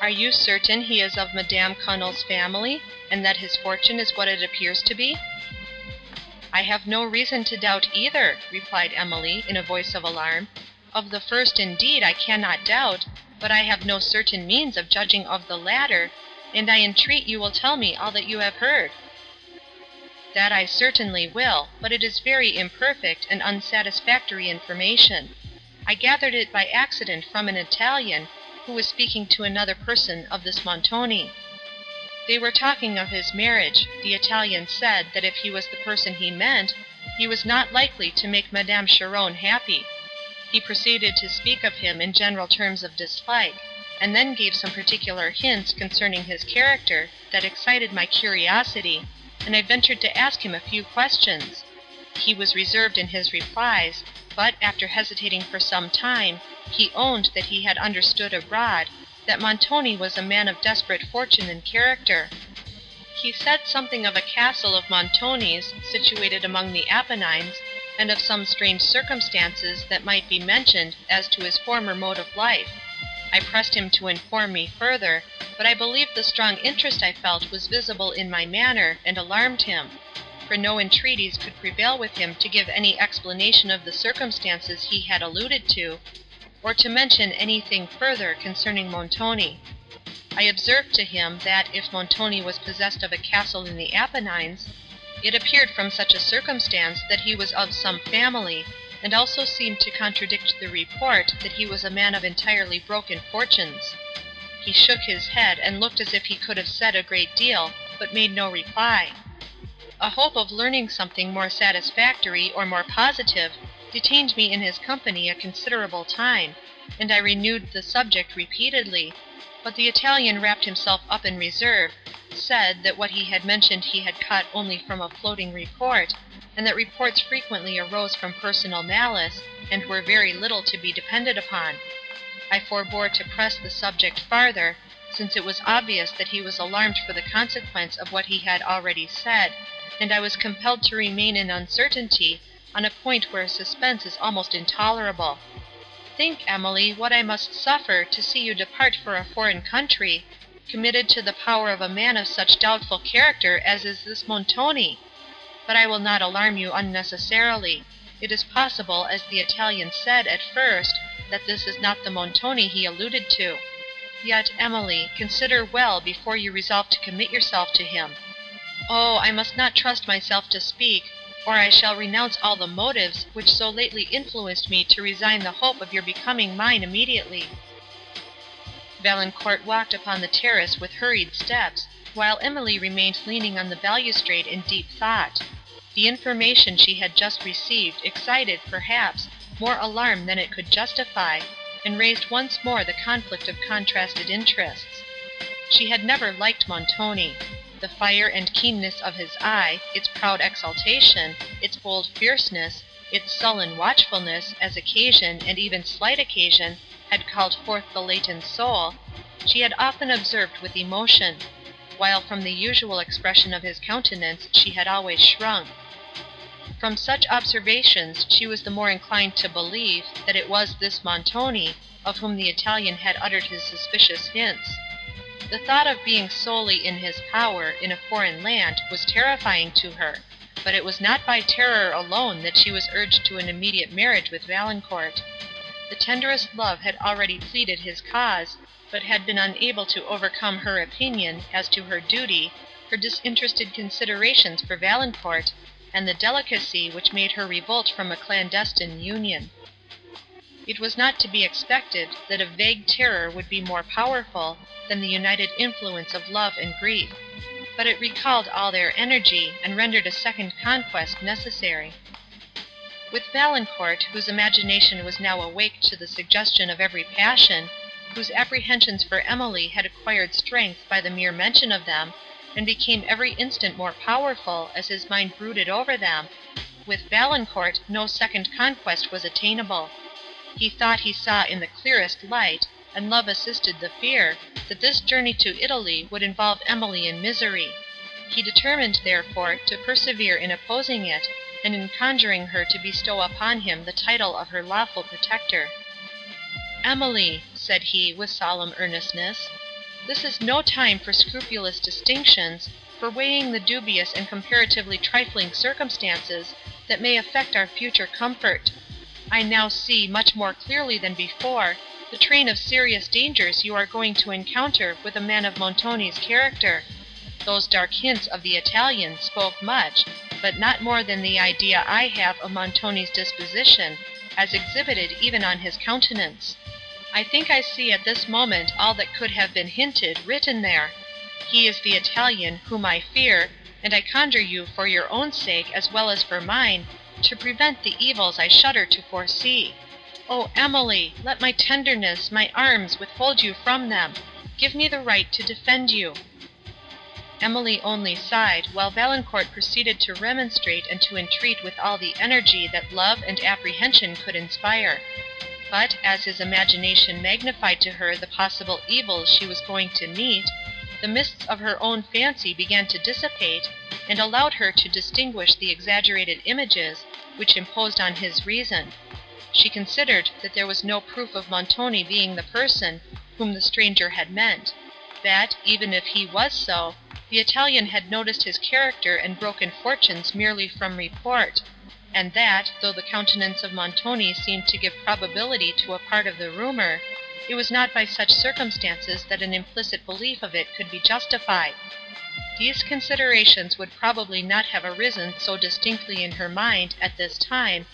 Are you certain he is of Madame Quesnel's family, and that his fortune is what it appears to be?" "I have no reason to doubt either," replied Emily, in a voice of alarm. "Of the first, indeed, I cannot doubt, but I have no certain means of judging of the latter, and I entreat you will tell me all that you have heard." "That I certainly will, but it is very imperfect and unsatisfactory information. I gathered it by accident from an Italian, who was speaking to another person of this Montoni. They were talking of his marriage; the Italian said, that if he was the person he meant, he was not likely to make Madame Cheron happy. He proceeded to speak of him in general terms of dislike, and then gave some particular hints concerning his character, that excited my curiosity, and I ventured to ask him a few questions. He was reserved in his replies, but, after hesitating for some time, he owned that he had understood abroad, that Montoni was a man of desperate fortune and character. He said something of a castle of Montoni's, situated among the Apennines, and of some strange circumstances that might be mentioned as to his former mode of life. I pressed him to inform me further, but I believe the strong interest I felt was visible in my manner, and alarmed him; for no entreaties could prevail with him to give any explanation of the circumstances he had alluded to, or to mention anything further concerning Montoni. I observed to him, that, if Montoni was possessed of a castle in the Apennines, it appeared from such a circumstance that he was of some family, and also seemed to contradict the report that he was a man of entirely broken fortunes. He shook his head, and looked as if he could have said a great deal, but made no reply. A hope of learning something more satisfactory or more positive detained me in his company a considerable time, and I renewed the subject repeatedly, but the Italian wrapped himself up in reserve, said that what he had mentioned he had caught only from a floating report, and that reports frequently arose from personal malice, and were very little to be depended upon. I forbore to press the subject farther, since it was obvious that he was alarmed for the consequence of what he had already said, and I was compelled to remain in uncertainty on a point where suspense is almost intolerable. Think, Emily, what I must suffer to see you depart for a foreign country, committed to the power of a man of such doubtful character as is this Montoni. But I will not alarm you unnecessarily. It is possible, as the Italian said at first, that this is not the Montoni he alluded to. Yet, Emily, consider well before you resolve to commit yourself to him. Oh, I must not trust myself to speak, or I shall renounce all the motives which so lately influenced me to resign the hope of your becoming mine immediately." Valancourt walked upon the terrace with hurried steps, while Emily remained leaning on the balustrade in deep thought. The information she had just received excited, perhaps, more alarm than it could justify, and raised once more the conflict of contrasted interests. She had never liked Montoni. The fire and keenness of his eye, its proud exaltation, its bold fierceness, its sullen watchfulness, as occasion, and even slight occasion, had called forth the latent soul, she had often observed with emotion, while from the usual expression of his countenance she had always shrunk. From such observations she was the more inclined to believe, that it was this Montoni, of whom the Italian had uttered his suspicious hints. The thought of being solely in his power, in a foreign land, was terrifying to her, but it was not by terror alone that she was urged to an immediate marriage with Valancourt. The tenderest love had already pleaded his cause, but had been unable to overcome her opinion, as to her duty, her disinterested considerations for Valancourt, and the delicacy which made her revolt from a clandestine union. It was not to be expected, that a vague terror would be more powerful, than the united influence of love and grief; but it recalled all their energy, and rendered a second conquest necessary. With Valancourt, whose imagination was now awake to the suggestion of every passion, whose apprehensions for Emily had acquired strength by the mere mention of them, and became every instant more powerful, as his mind brooded over them, with Valancourt no second conquest was attainable. He thought he saw in the clearest light, and love assisted the fear, that this journey to Italy would involve Emily in misery. He determined, therefore, to persevere in opposing it, and in conjuring her to bestow upon him the title of her lawful protector. "Emily," said he, with solemn earnestness, "this is no time for scrupulous distinctions, for weighing the dubious and comparatively trifling circumstances, that may affect our future comfort. I now see, much more clearly than before, the train of serious dangers you are going to encounter with a man of Montoni's character. Those dark hints of the Italian spoke much, but not more than the idea I have of Montoni's disposition, as exhibited even on his countenance. I think I see at this moment all that could have been hinted, written there. He is the Italian, whom I fear, and I conjure you for your own sake, as well as for mine, to prevent the evils I shudder to foresee. O Emily! let my tenderness, my arms, withhold you from them. Give me the right to defend you." Emily only sighed, while Valancourt proceeded to remonstrate and to entreat with all the energy that love and apprehension could inspire; but, as his imagination magnified to her the possible evils she was going to meet, the mists of her own fancy began to dissipate, and allowed her to distinguish the exaggerated images, which imposed on his reason. She considered that there was no proof of Montoni being the person, whom the stranger had meant; that, even if he was so, the Italian had noticed his character and broken fortunes merely from report; and that, though the countenance of Montoni seemed to give probability to a part of the rumour, it was not by such circumstances that an implicit belief of it could be justified. These considerations would probably not have arisen so distinctly in her mind, at this time,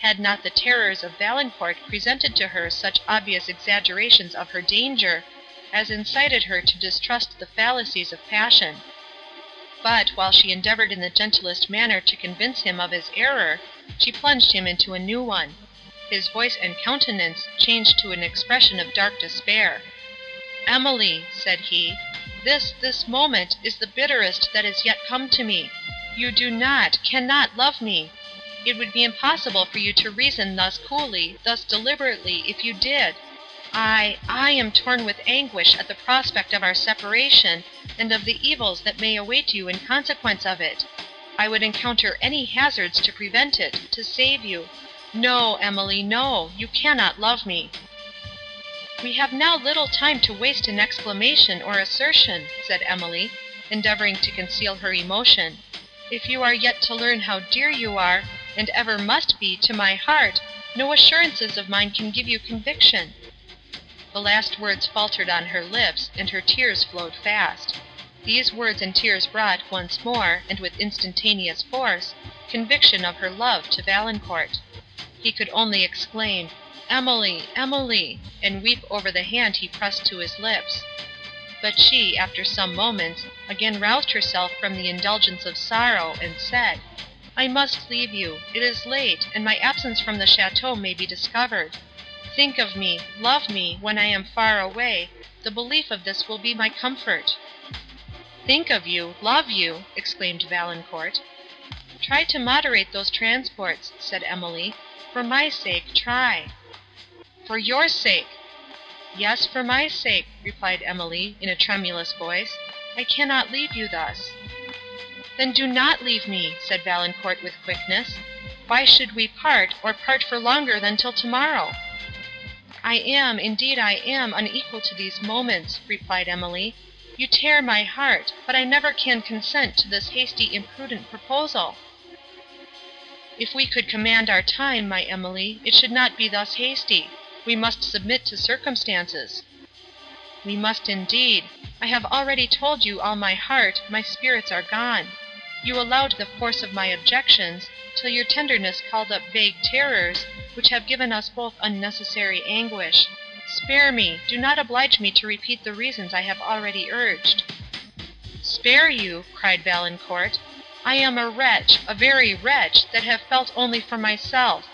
had not the terrors of Valancourt presented to her such obvious exaggerations of her danger, as incited her to distrust the fallacies of passion. But, while she endeavoured in the gentlest manner to convince him of his error, she plunged him into a new one. His voice and countenance changed to an expression of dark despair. "Emily," said he, "this, this moment, is the bitterest that has yet come to me. You do not, cannot love me. It would be impossible for you to reason thus coolly, thus deliberately, if you did. I, I am torn with anguish at the prospect of our separation, and of the evils that may await you in consequence of it. I would encounter any hazards to prevent it, to save you. No, Emily, no, you cannot love me." "We have now little time to waste in exclamation or assertion," said Emily, endeavouring to conceal her emotion. "If you are yet to learn how dear you are, and ever must be, to my heart, no assurances of mine can give you conviction. The last words faltered on her lips, and her tears flowed fast. These words and tears brought, once more, and with instantaneous force, conviction of her love to Valancourt. He could only exclaim, "Emily! Emily!" and weep over the hand he pressed to his lips. But she, after some moments, again roused herself from the indulgence of sorrow, and said, "I must leave you; it is late, and my absence from the château may be discovered. Think of me, love me, when I am far away, the belief of this will be my comfort." "Think of you, love you!" exclaimed Valancourt. "Try to moderate those transports," said Emily; "for my sake, try." "For your sake!" "Yes, for my sake," replied Emily, in a tremulous voice, "I cannot leave you thus." "Then do not leave me," said Valancourt with quickness. "Why should we part, or part for longer than till tomorrow?" "I am, indeed I am, unequal to these moments," replied Emily. "You tear my heart, but I never can consent to this hasty imprudent proposal." "If we could command our time, my Emily, it should not be thus hasty. We must submit to circumstances." "We must indeed. I have already told you all my heart, my spirits are gone. You allowed the force of my objections, till your tenderness called up vague terrors, which have given us both unnecessary anguish. Spare me! do not oblige me to repeat the reasons I have already urged." "Spare you!" cried Valancourt. "I am a wretch, a very wretch, that have felt only for myself.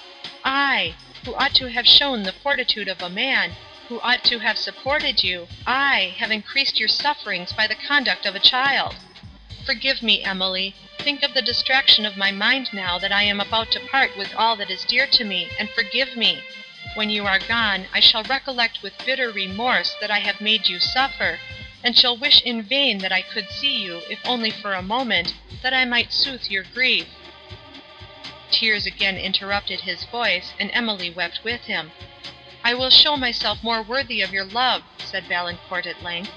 I, who ought to have shown the fortitude of a man, who ought to have supported you, I, have increased your sufferings by the conduct of a child. Forgive me, Emily, think of the distraction of my mind now that I am about to part with all that is dear to me, and forgive me. When you are gone, I shall recollect with bitter remorse that I have made you suffer, and shall wish in vain that I could see you, if only for a moment, that I might soothe your grief." Tears again interrupted his voice, and Emily wept with him. "I will show myself more worthy of your love," said Valancourt at length.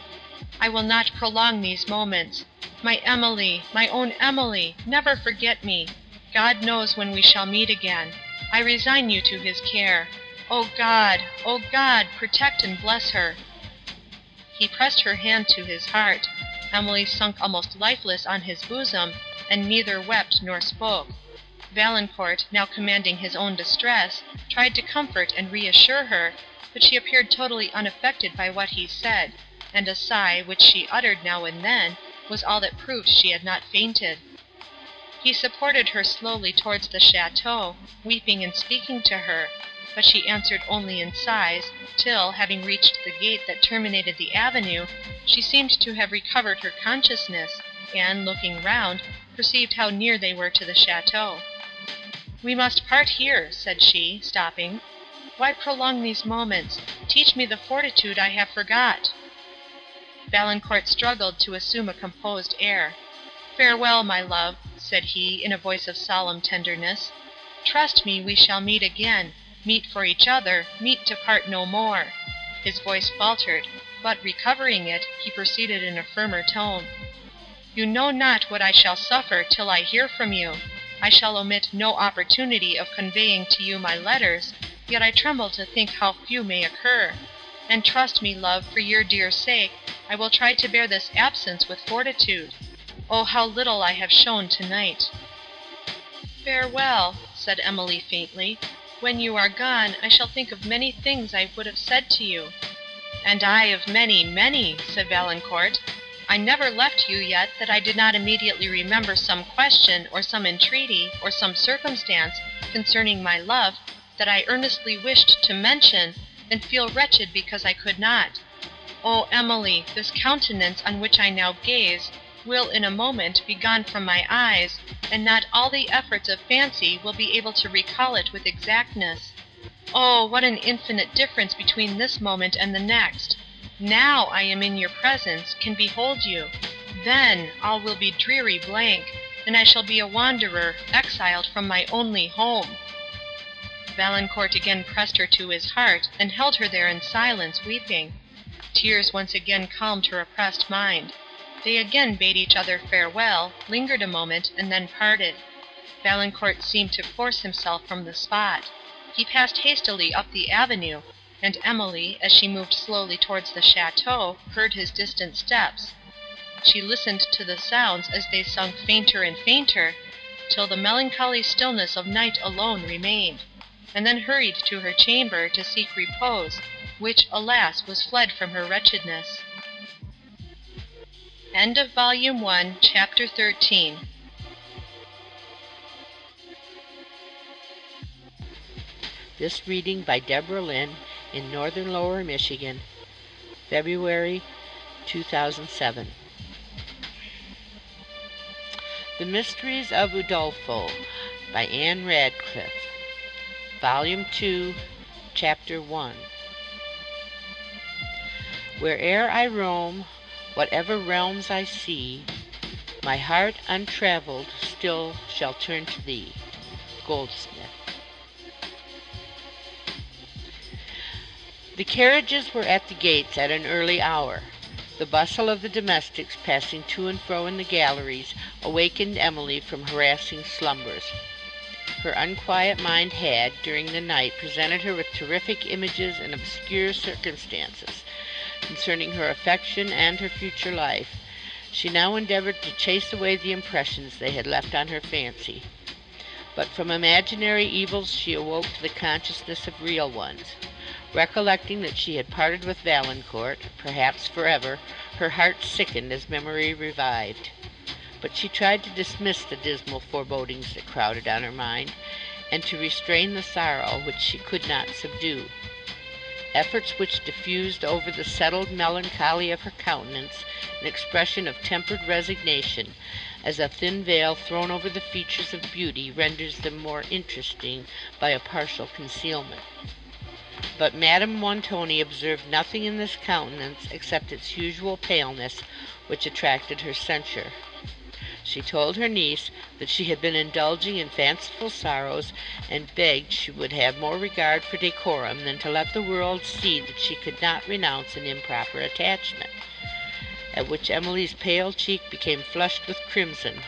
"I will not prolong these moments. My Emily, my own Emily, never forget me. God knows when we shall meet again. I resign you to his care. O God! O God! protect and bless her!" He pressed her hand to his heart. Emily sunk almost lifeless on his bosom, and neither wept nor spoke. Valancourt, now commanding his own distress, tried to comfort and reassure her, but she appeared totally unaffected by what he said, and a sigh, which she uttered now and then, was all that proved she had not fainted. He supported her slowly towards the château, weeping and speaking to her, but she answered only in sighs, till, having reached the gate that terminated the avenue, she seemed to have recovered her consciousness, and, looking round, perceived how near they were to the château. "We must part here," said she, stopping. "Why prolong these moments? Teach me the fortitude I have forgot." Valancourt struggled to assume a composed air. "Farewell, my love," said he, in a voice of solemn tenderness. "Trust me we shall meet again, meet for each other, meet to part no more." His voice faltered, but, recovering it, he proceeded in a firmer tone. "You know not what I shall suffer, till I hear from you. I shall omit no opportunity of conveying to you my letters, yet I tremble to think how few may occur; and trust me, love, for your dear sake, I will try to bear this absence with fortitude. Oh, how little I have shown to-night!" "Farewell!" said Emily faintly. "When you are gone, I shall think of many things I would have said to you." "And I of many, many," said Valancourt. I never left you yet that I did not immediately remember some question, or some entreaty, or some circumstance, concerning my love, that I earnestly wished to mention, and feel wretched because I could not. Oh, Emily, this countenance on which I now gaze, will in a moment be gone from my eyes, and not all the efforts of fancy will be able to recall it with exactness. Oh, what an infinite difference between this moment and the next! Now I am in your presence, can behold you; then all will be dreary blank, and I shall be a wanderer, exiled from my only home." Valancourt again pressed her to his heart, and held her there in silence, weeping. Tears once again calmed her oppressed mind. They again bade each other farewell, lingered a moment, and then parted. Valancourt seemed to force himself from the spot. He passed hastily up the avenue, and Emily, as she moved slowly towards the château, heard his distant steps. She listened to the sounds as they sunk fainter and fainter, till the melancholy stillness of night alone remained, and then hurried to her chamber to seek repose, which, alas, was fled from her wretchedness. End of Volume 1, Chapter 13 This reading by Deborah Lynn in northern Lower Michigan, February 2007. The Mysteries of Udolpho by Ann Radcliffe, Volume 2, Chapter 1. Where'er I roam, whatever realms I see, my heart untravelled still shall turn to thee. Goldsmith. The carriages were at the gates at an early hour. The bustle of the domestics passing to and fro in the galleries awakened Emily from harassing slumbers. Her unquiet mind had, during the night, presented her with terrific images and obscure circumstances concerning her affection and her future life. She now endeavored to chase away the impressions they had left on her fancy. But from imaginary evils she awoke to the consciousness of real ones. Recollecting that she had parted with Valancourt, perhaps for ever, her heart sickened as memory revived. But she tried to dismiss the dismal forebodings that crowded on her mind, and to restrain the sorrow which she could not subdue. Efforts which diffused over the settled melancholy of her countenance an expression of tempered resignation, as a thin veil thrown over the features of beauty renders them more interesting by a partial concealment. But Madame Montoni observed nothing in this countenance except its usual paleness, which attracted her censure. She told her niece that she had been indulging in fanciful sorrows, and begged she would have more regard for decorum than to let the world see that she could not renounce an improper attachment. At which Emily's pale cheek became flushed with crimson,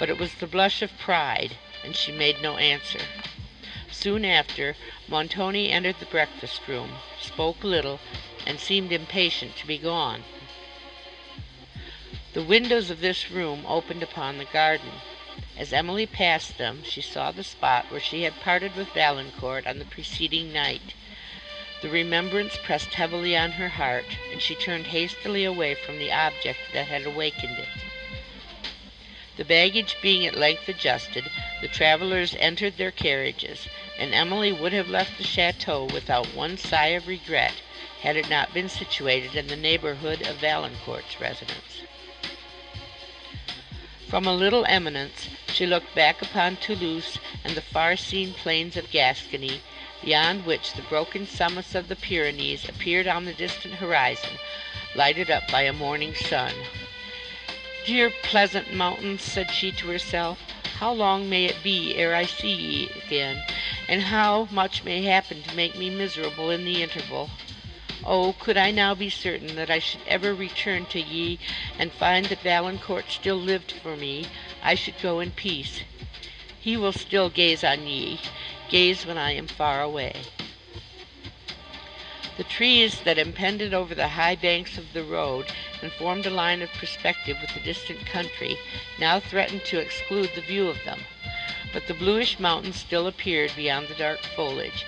but it was the blush of pride, and she made no answer. Soon after, Montoni entered the breakfast room, spoke little, and seemed impatient to be gone. The windows of this room opened upon the garden. As Emily passed them, she saw the spot where she had parted with Valancourt on the preceding night. The remembrance pressed heavily on her heart, and she turned hastily away from the object that had awakened it. The baggage being at length adjusted, the travellers entered their carriages, and Emily would have left the château without one sigh of regret, had it not been situated in the neighbourhood of Valancourt's residence. From a little eminence she looked back upon Toulouse and the far-seen plains of Gascony, beyond which the broken summits of the Pyrenees appeared on the distant horizon, lighted up by a morning sun. "Dear pleasant mountains," said she to herself, "how long may it be ere I see ye again, and how much may happen to make me miserable in the interval! Oh, could I now be certain that I should ever return to ye, and find that Valancourt still lived for me, I should go in peace. He will still gaze on ye, gaze when I am far away." The trees that impended over the high banks of the road, and formed a line of perspective with the distant country, now threatened to exclude the view of them; but the bluish mountains still appeared beyond the dark foliage,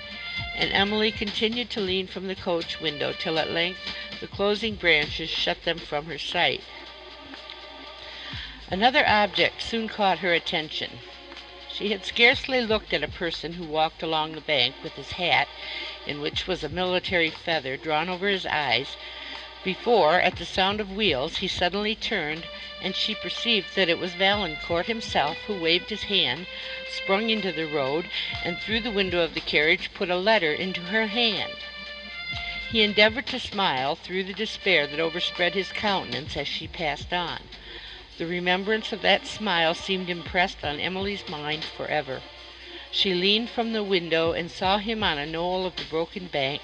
and Emily continued to lean from the coach window till at length the closing branches shut them from her sight. Another object soon caught her attention. She had scarcely looked at a person who walked along the bank with his hat, in which was a military feather, drawn over his eyes, before, at the sound of wheels, he suddenly turned, and she perceived that it was Valancourt himself who waved his hand, sprung into the road, and through the window of the carriage put a letter into her hand. He endeavoured to smile through the despair that overspread his countenance as she passed on. The remembrance of that smile seemed impressed on Emily's mind for ever. She leaned from the window and saw him on a knoll of the broken bank,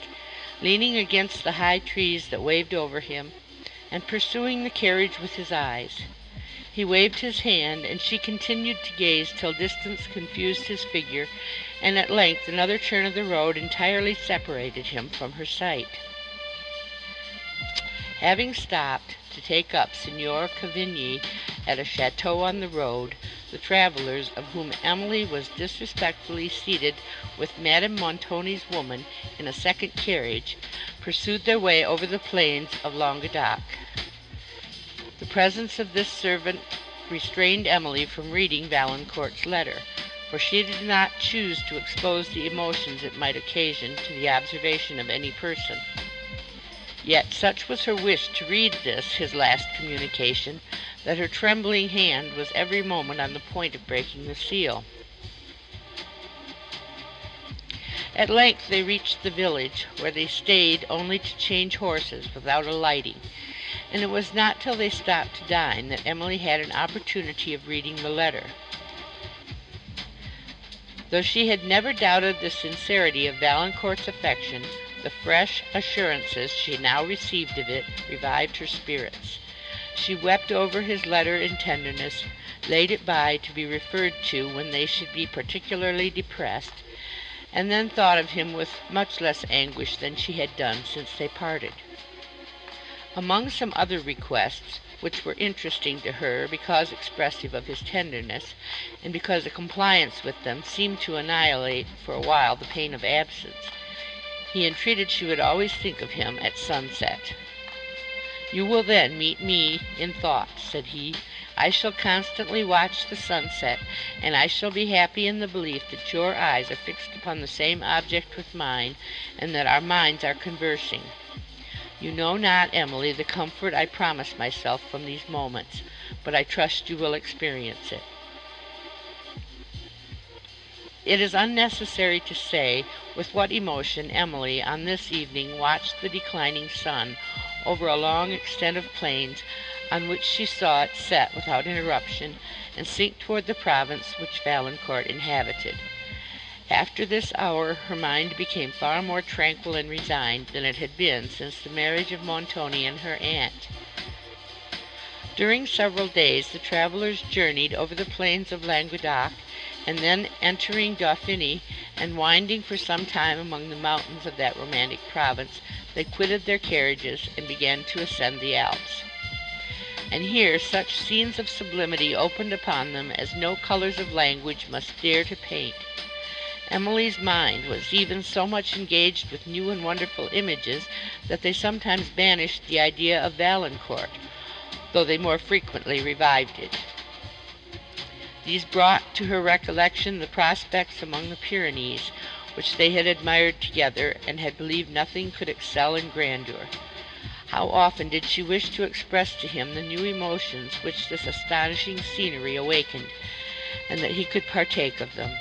leaning against the high trees that waved over him, and pursuing the carriage with his eyes. He waved his hand, and she continued to gaze till distance confused his figure, and at length another turn of the road entirely separated him from her sight. Having stopped to take up Signor Cavigni at a chateau on the road, the travellers, of whom Emily was disrespectfully seated with Madame Montoni's woman in a second carriage, pursued their way over the plains of Languedoc. The presence of this servant restrained Emily from reading Valancourt's letter, for she did not choose to expose the emotions it might occasion to the observation of any person. Yet such was her wish to read this, his last communication, that her trembling hand was every moment on the point of breaking the seal. At length they reached the village, where they stayed only to change horses without alighting, and it was not till they stopped to dine that Emily had an opportunity of reading the letter. Though she had never doubted the sincerity of Valancourt's affection, the fresh assurances she now received of it revived her spirits. She wept over his letter in tenderness, laid it by to be referred to when they should be particularly depressed, and then thought of him with much less anguish than she had done since they parted. Among some other requests, which were interesting to her because expressive of his tenderness, and because a compliance with them seemed to annihilate for a while the pain of absence, he entreated she would always think of him at sunset. You will then meet me in thought, said he. I shall constantly watch the sunset, and I shall be happy in the belief that your eyes are fixed upon the same object with mine, and that our minds are conversing. You know not, Emily, the comfort I promise myself from these moments, but I trust you will experience it. It is unnecessary to say with what emotion Emily on this evening watched the declining sun over a long extent of plains on which she saw it set without interruption and sink toward the province which Valancourt inhabited. After this hour her mind became far more tranquil and resigned than it had been since the marriage of Montoni and her aunt. During several days the travellers journeyed over the plains of Languedoc, and then entering Dauphiny, and winding for some time among the mountains of that romantic province, they quitted their carriages and began to ascend the Alps. And here such scenes of sublimity opened upon them as no colours of language must dare to paint. Emily's mind was even so much engaged with new and wonderful images that they sometimes banished the idea of Valancourt, though they more frequently revived it. These brought to her recollection the prospects among the Pyrenees, which they had admired together, and had believed nothing could excel in grandeur. How often did she wish to express to him the new emotions which this astonishing scenery awakened, and that he could partake of them.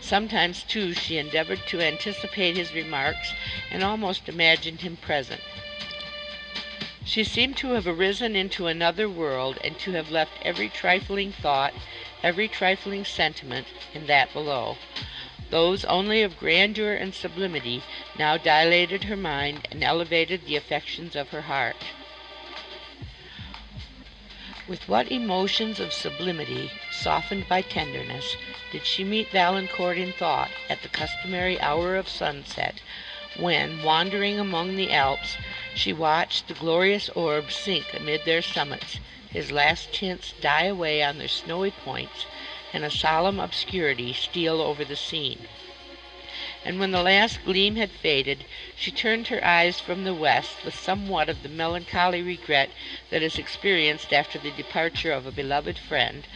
Sometimes, too, she endeavored to anticipate his remarks, and almost imagined him present. She seemed to have arisen into another world, and to have left every trifling thought every trifling sentiment in that below. Those only of grandeur and sublimity now dilated her mind and elevated the affections of her heart. With what emotions of sublimity, softened by tenderness, did she meet Valancourt in thought at the customary hour of sunset, when, wandering among the Alps, she watched the glorious orb sink amid their summits, his last tints die away on their snowy points, and a solemn obscurity steal over the scene. and when the last gleam had faded, she turned her eyes from the west with somewhat of the melancholy regret that is experienced after the departure of a beloved friend,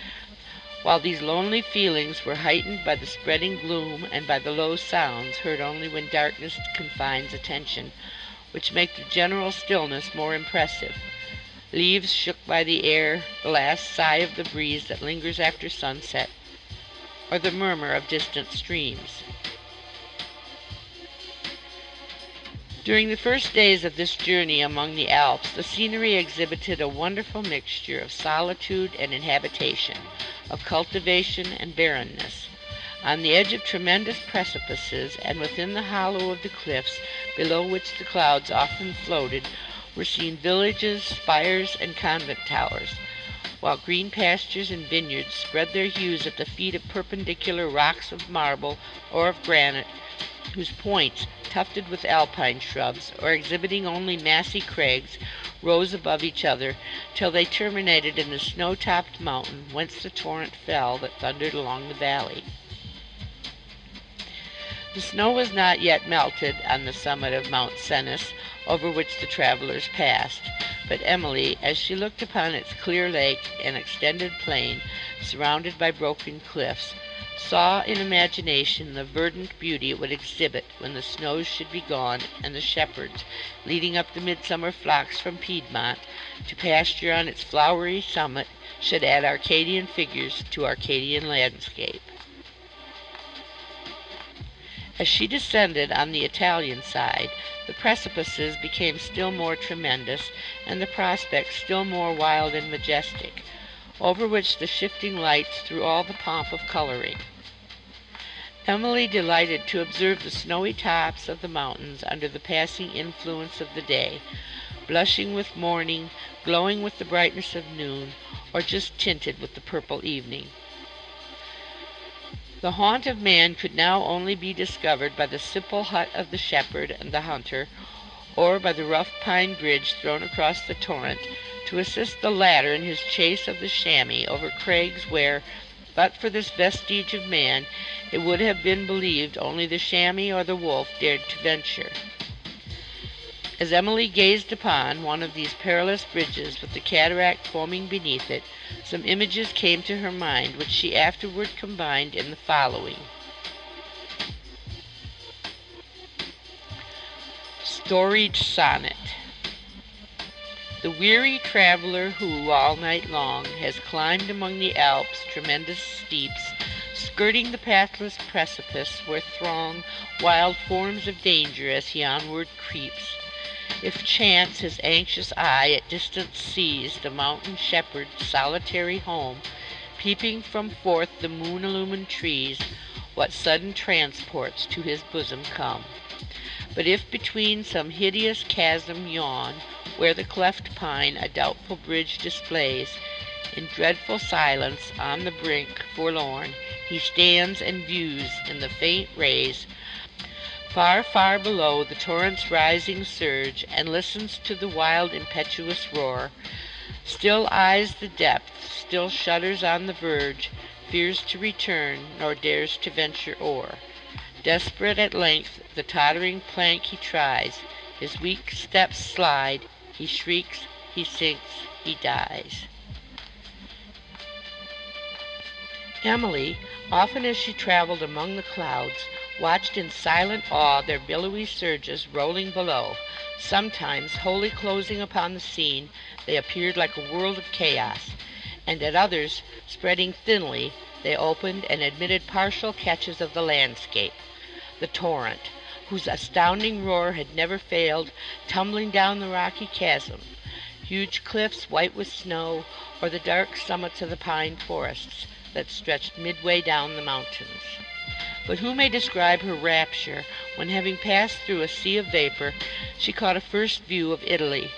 while these lonely feelings were heightened by the spreading gloom and by the low sounds heard only when darkness confines attention, which make the general stillness more impressive. Leaves shook by the air, the last sigh of the breeze that lingers after sunset, or the murmur of distant streams. During the first days of this journey among the Alps, the scenery exhibited a wonderful mixture of solitude and inhabitation, of cultivation and barrenness. On the edge of tremendous precipices, and within the hollow of the cliffs, below which the clouds often floated, were seen villages, spires, and convent towers, while green pastures and vineyards spread their hues at the feet of perpendicular rocks of marble or of granite, whose points tufted with alpine shrubs, or exhibiting only massy crags, rose above each other, till they terminated in the snow-topped mountain whence the torrent fell that thundered along the valley. The snow was not yet melted on the summit of Mount Cenis, over which the travelers passed, but Emily, as she looked upon its clear lake and extended plain, surrounded by broken cliffs, saw in imagination the verdant beauty it would exhibit when the snows should be gone and the shepherds, leading up the midsummer flocks from Piedmont to pasture on its flowery summit, should add Arcadian figures to Arcadian landscape. As she descended on the Italian side, the precipices became still more tremendous, and the prospect still more wild and majestic over which the shifting lights threw all the pomp of coloring. Emily delighted to observe the snowy tops of the mountains under the passing influence of the day, blushing with morning, glowing with the brightness of noon, or just tinted with the purple evening. The haunt of man could now only be discovered by the simple hut of the shepherd and the hunter, or by the rough pine bridge thrown across the torrent to assist the latter in his chase of the chamois over crags where, but for this vestige of man, it would have been believed only the chamois or the wolf dared to venture. As Emily gazed upon one of these perilous bridges with the cataract foaming beneath it, some images came to her mind which she afterward combined in the following. Storied Sonnet the weary traveler who, all night long, has climbed among the Alps' tremendous steeps, skirting the pathless precipice where throng wild forms of danger as he onward creeps, if chance his anxious eye at distance sees the mountain shepherd's solitary home, peeping from forth the moon-illumined trees, what sudden transports to his bosom come! But if between some hideous chasm yawn, where the cleft pine a doubtful bridge displays, in dreadful silence on the brink forlorn he stands and views in the faint rays far, far below the torrent's rising surge, and listens to the wild impetuous roar, still eyes the depth, still shudders on the verge, fears to return, nor dares to venture o'er. Desperate at length the tottering plank he tries, his weak steps slide, he shrieks, he sinks, he dies. Emily, often as she traveled among the clouds, watched in silent awe their billowy surges rolling below. Sometimes, wholly closing upon the scene, they appeared like a world of chaos, and at others, spreading thinly, they opened and admitted partial catches of the landscape. The torrent, whose astounding roar had never failed, tumbling down the rocky chasm, huge cliffs white with snow, or the dark summits of the pine forests that stretched midway down the mountains. But who may describe her rapture when, having passed through a sea of vapor, she caught a first view of Italy,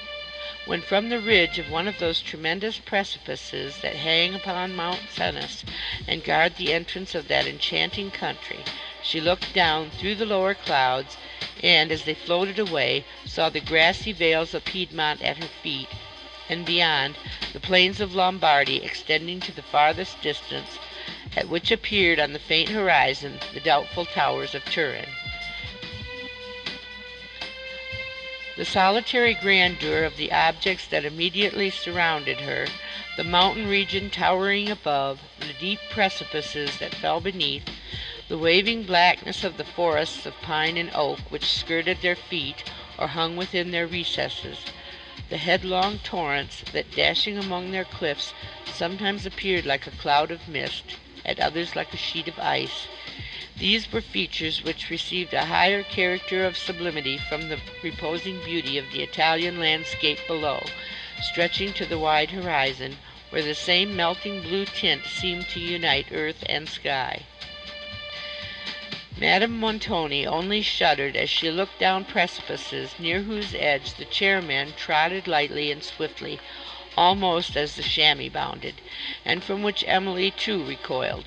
when from the ridge of one of those tremendous precipices that hang upon Mount Cenis and guard the entrance of that enchanting country, she looked down through the lower clouds, and, as they floated away, saw the grassy vales of Piedmont at her feet, and beyond, the plains of Lombardy extending to the farthest distance, at which appeared on the faint horizon the doubtful towers of Turin. The solitary grandeur of the objects that immediately surrounded her, the mountain region towering above, the deep precipices that fell beneath, the waving blackness of the forests of pine and oak which skirted their feet or hung within their recesses, the headlong torrents that, dashing among their cliffs, sometimes appeared like a cloud of mist, at others like a sheet of ice, these were features which received a higher character of sublimity from the reposing beauty of the Italian landscape below, stretching to the wide horizon, where the same melting blue tint seemed to unite earth and sky. Madame Montoni only shuddered as she looked down precipices near whose edge the chairmen trotted lightly and swiftly, almost as the chamois bounded, and from which Emily too recoiled,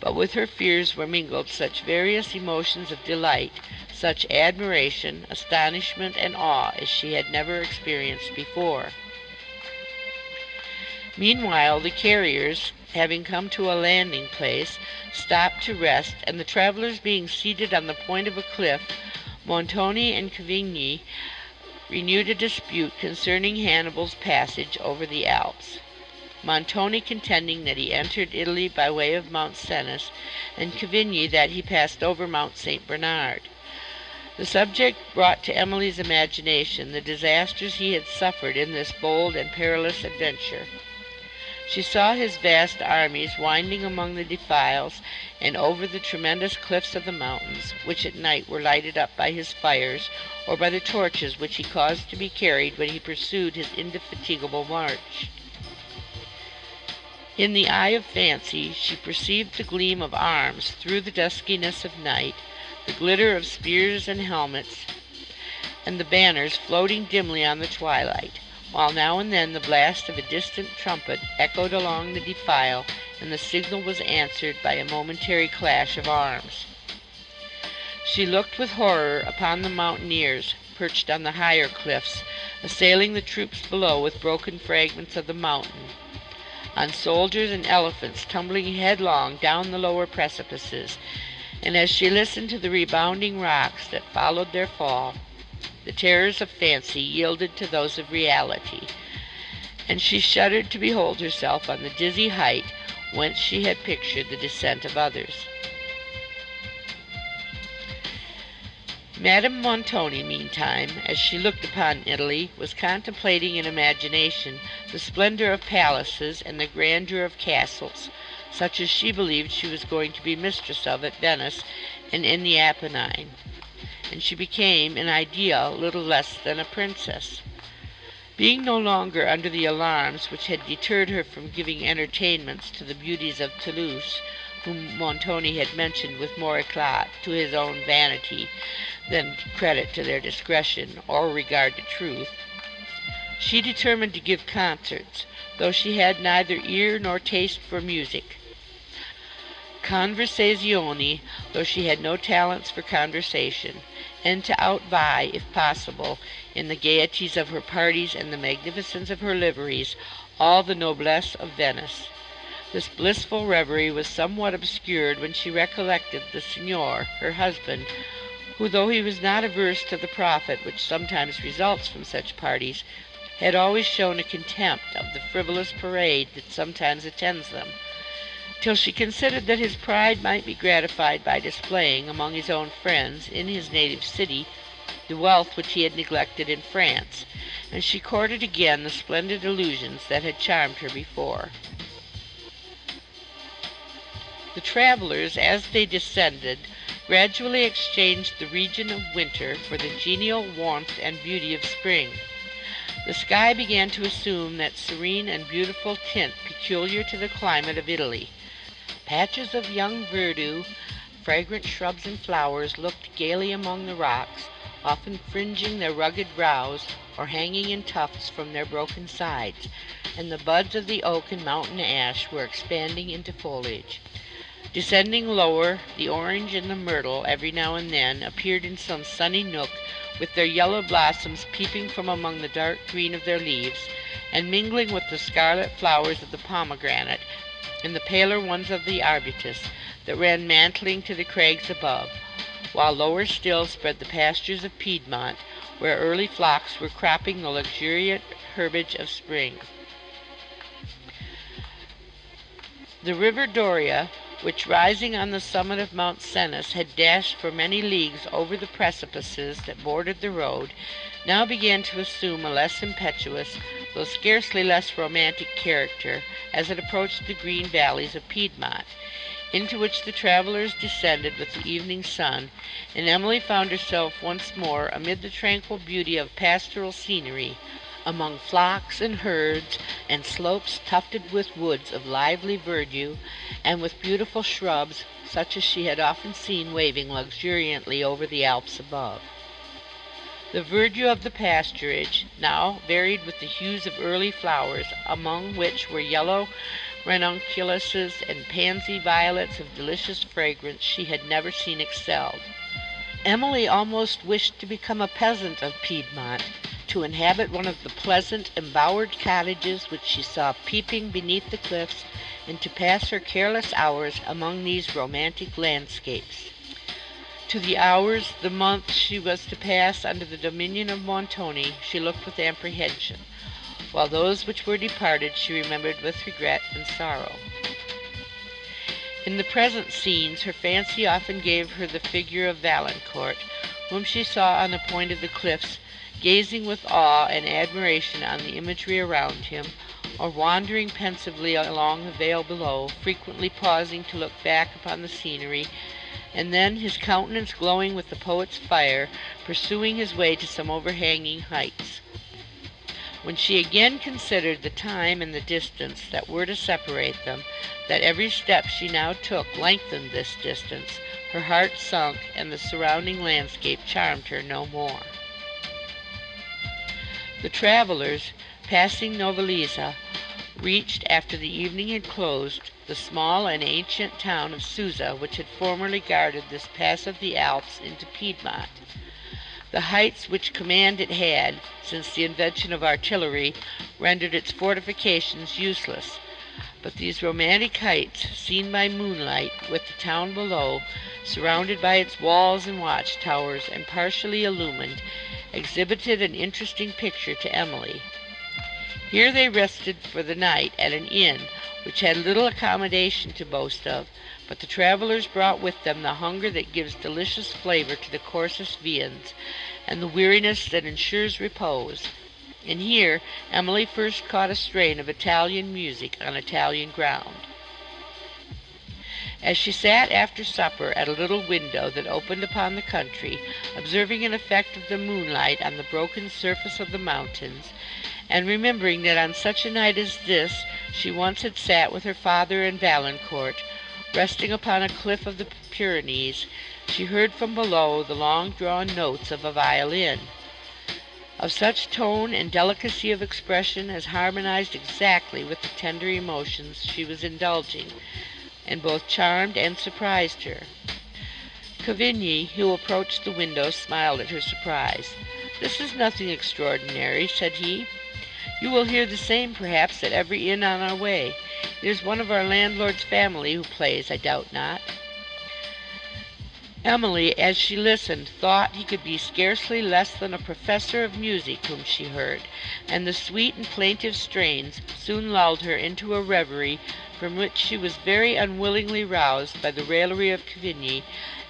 but with her fears were mingled such various emotions of delight, such admiration, astonishment, and awe as she had never experienced before. Meanwhile the carriers, having come to a landing place, stopped to rest, and the travellers being seated on the point of a cliff, Montoni and Cavigni renewed a dispute concerning Hannibal's passage over the Alps. Montoni contending that he entered Italy by way of Mount Cenis, and Cavigni that he passed over Mount St. Bernard. The subject brought to Emily's imagination the disasters he had suffered in this bold and perilous adventure. She saw his vast armies winding among the defiles and over the tremendous cliffs of the mountains, which at night were lighted up by his fires or by the torches which he caused to be carried when he pursued his indefatigable march. In the eye of fancy she perceived the gleam of arms through the duskiness of night, the glitter of spears and helmets, and the banners floating dimly on the twilight, while now and then the blast of a distant trumpet echoed along the defile, and the signal was answered by a momentary clash of arms. She looked with horror upon the mountaineers, perched on the higher cliffs, assailing the troops below with broken fragments of the mountain on soldiers and elephants tumbling headlong down the lower precipices, and as she listened to the rebounding rocks that followed their fall, the terrors of fancy yielded to those of reality, and she shuddered to behold herself on the dizzy height whence she had pictured the descent of others. Madame Montoni, meantime, as she looked upon Italy, was contemplating in imagination the splendor of palaces and the grandeur of castles, such as she believed she was going to be mistress of at Venice and in the Apennine, and she became, in idea, little less than a princess. Being no longer under the alarms which had deterred her from giving entertainments to the beauties of Toulouse, whom Montoni had mentioned with more eclat to his own vanity than credit to their discretion or regard to truth, she determined to give concerts, though she had neither ear nor taste for music; conversazioni, though she had no talents for conversation; and to outvie, if possible, in the gaieties of her parties and the magnificence of her liveries, all the noblesse of Venice. This blissful reverie was somewhat obscured when she recollected the Signor, her husband, who, though he was not averse to the profit which sometimes results from such parties, had always shown a contempt of the frivolous parade that sometimes attends them, till she considered that his pride might be gratified by displaying, among his own friends, in his native city, the wealth which he had neglected in France, and she courted again the splendid illusions that had charmed her before. The travellers, as they descended, gradually exchanged the region of winter for the genial warmth and beauty of spring. The sky began to assume that serene and beautiful tint peculiar to the climate of Italy. Patches of young verdure, fragrant shrubs and flowers looked gaily among the rocks, often fringing their rugged brows or hanging in tufts from their broken sides, and the buds of the oak and mountain ash were expanding into foliage. Descending lower, the orange and the myrtle every now and then appeared in some sunny nook with their yellow blossoms peeping from among the dark green of their leaves, and mingling with the scarlet flowers of the pomegranate and the paler ones of the arbutus that ran mantling to the crags above, while lower still spread the pastures of Piedmont, where early flocks were cropping the luxuriant herbage of spring. The river Doria, which rising on the summit of Mount Cenis had dashed for many leagues over the precipices that bordered the road, now began to assume a less impetuous, though scarcely less romantic character as it approached the green valleys of Piedmont, into which the travelers descended with the evening sun, and Emily found herself once more amid the tranquil beauty of pastoral scenery, among flocks and herds, and slopes tufted with woods of lively verdure, and with beautiful shrubs such as she had often seen waving luxuriantly over the Alps above. The verdure of the pasturage now varied with the hues of early flowers, among which were yellow ranunculuses and pansy violets of delicious fragrance she had never seen excelled. Emily almost wished to become a peasant of Piedmont, to inhabit one of the pleasant, embowered cottages which she saw peeping beneath the cliffs, and to pass her careless hours among these romantic landscapes. To the hours, the months she was to pass under the dominion of Montoni she looked with apprehension, while those which were departed she remembered with regret and sorrow. In the present scenes her fancy often gave her the figure of Valancourt, whom she saw on the point of the cliffs gazing with awe and admiration on the imagery around him, or wandering pensively along the vale below, frequently pausing to look back upon the scenery, and then, his countenance glowing with the poet's fire, pursuing his way to some overhanging heights. When she again considered the time and the distance that were to separate them, that every step she now took lengthened this distance, her heart sunk, and the surrounding landscape charmed her no more. The travelers, passing Novalesa, reached, after the evening had closed, the small and ancient town of Susa, which had formerly guarded this pass of the Alps into Piedmont. The heights which command it had, since the invention of artillery, rendered its fortifications useless; but these romantic heights, seen by moonlight, with the town below, surrounded by its walls and watch towers, and partially illumined, exhibited an interesting picture to Emily. Here they rested for the night at an inn which had little accommodation to boast of, but the travelers brought with them the hunger that gives delicious flavor to the coarsest viands, and the weariness that ensures repose; and here Emily first caught a strain of Italian music on Italian ground. As she sat after supper at a little window that opened upon the country, observing an effect of the moonlight on the broken surface of the mountains, and remembering that on such a night as this she once had sat with her father and Valancourt, resting upon a cliff of the Pyrenees, she heard from below the long-drawn notes of a violin, of such tone and delicacy of expression as harmonized exactly with the tender emotions she was indulging and both charmed and surprised her. Cavigni, who approached the window, smiled at her surprise. "This is nothing extraordinary," said he. "You will hear the same, perhaps, at every inn on our way. There's one of our landlord's family who plays, I doubt not." Emily, as she listened, thought he could be scarcely less than a professor of music whom she heard, and the sweet and plaintive strains soon lulled her into a reverie from which she was very unwillingly roused by the raillery of Cavigni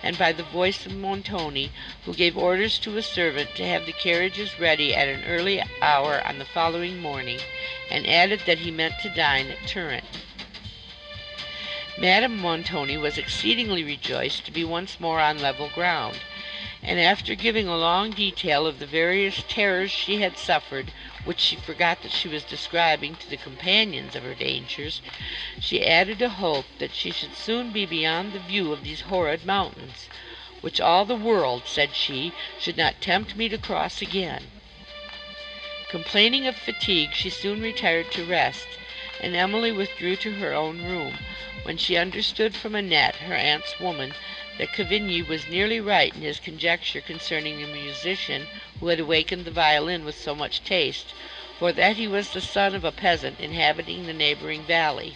and by the voice of Montoni, who gave orders to a servant to have the carriages ready at an early hour on the following morning, and added that he meant to dine at Turin. Madame Montoni was exceedingly rejoiced to be once more on level ground, and after giving a long detail of the various terrors she had suffered which she forgot that she was describing to the companions of her dangers, she added a hope that she should soon be beyond the view of these horrid mountains, which all the world, said she, should not tempt me to cross again. Complaining of fatigue, she soon retired to rest, and Emily withdrew to her own room, when she understood from Annette, her aunt's woman, that Cavigni was nearly right in his conjecture concerning the musician who had awakened the violin with so much taste, for that he was the son of a peasant inhabiting the neighboring valley.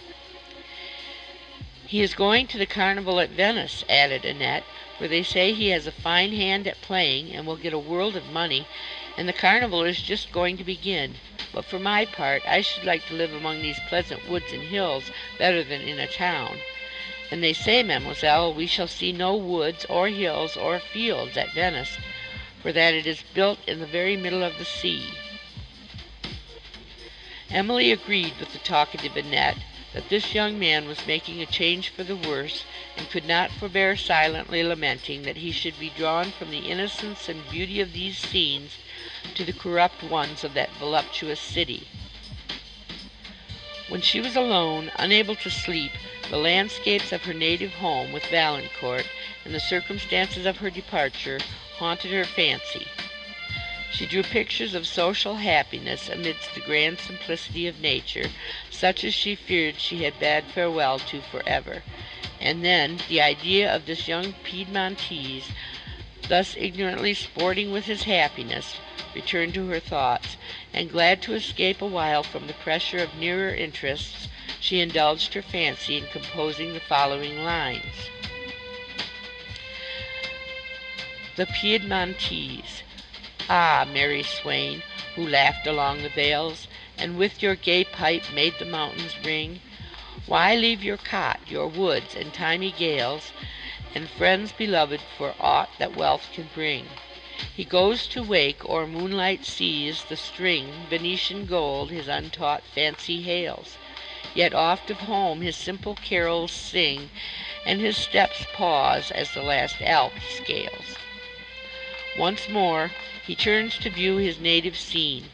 "He is going to the carnival at Venice," added Annette, "for they say he has a fine hand at playing, and will get a world of money, and the carnival is just going to begin. But for my part, I should like to live among these pleasant woods and hills better than in a town. And they say, mademoiselle, we shall see no woods or hills or fields at Venice, for that it is built in the very middle of the sea. Emily agreed with the talkative Annette that this young man was making a change for the worse, and could not forbear silently lamenting that he should be drawn from the innocence and beauty of these scenes to the corrupt ones of that voluptuous city. When she was alone, unable to sleep, the landscapes of her native home with Valancourt, and the circumstances of her departure, haunted her fancy. She drew pictures of social happiness amidst the grand simplicity of nature, such as she feared she had bade farewell to for ever. And then the idea of this young Piedmontese, thus ignorantly sporting with his happiness, returned to her thoughts, and glad to escape awhile from the pressure of nearer interests, she indulged her fancy in composing the following lines. The Piedmontese Ah, merry swain, who laughed along the vales, And with your gay pipe made the mountains ring, Why leave your cot, your woods, and thymy gales, And friends beloved for aught that wealth can bring? He goes to wake o'er moonlight seas the string Venetian gold his untaught fancy hails, Yet oft of home his simple carols sing, And his steps pause as the last Alp scales. Once more he turns to view his native scene.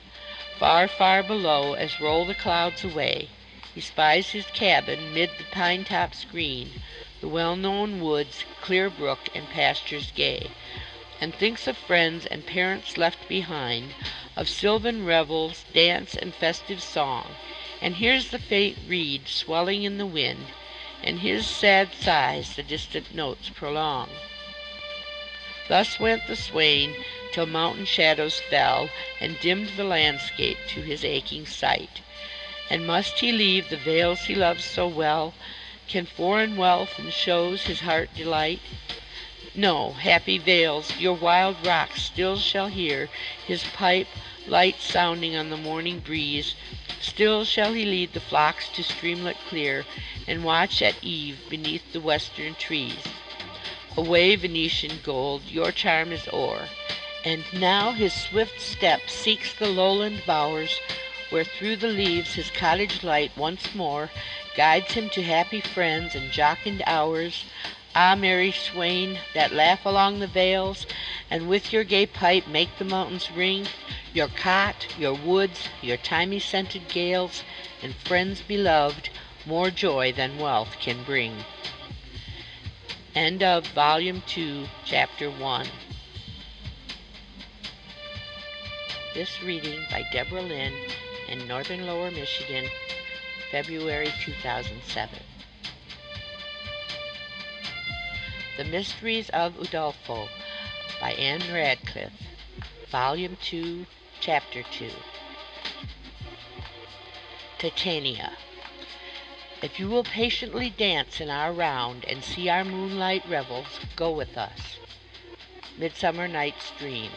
Far, far below, as roll the clouds away, He spies his cabin mid the pine tops green, The well known woods, clear brook, and pastures gay, And thinks of friends and parents left behind, Of sylvan revels, dance, and festive song, And hears the faint reed swelling in the wind, And his sad sighs the distant notes prolong. Thus went the swain till mountain shadows fell And dimmed the landscape to his aching sight. And must he leave the vales he loves so well? Can foreign wealth and shows his heart delight? No, happy vales, your wild rocks still shall hear His pipe, light sounding on the morning breeze; Still shall he lead the flocks to streamlet clear, And watch at eve beneath the western trees. Away, Venetian gold, your charm is o'er, And now his swift step seeks the lowland bowers, Where through the leaves his cottage light once more Guides him to happy friends and jocund hours. Ah, merry swain, that laugh along the vales, And with your gay pipe make the mountains ring, Your cot, your woods, your thymy scented gales, And friends beloved, more joy than wealth can bring. End of Volume 2, Chapter 1. This reading by Deborah Lynn in Northern Lower Michigan, February 2007. The Mysteries of Udolpho by Ann Radcliffe, Volume 2, Chapter 2. Titania. If you will patiently dance in our round and see our moonlight revels, go with us. Midsummer Night's Dream.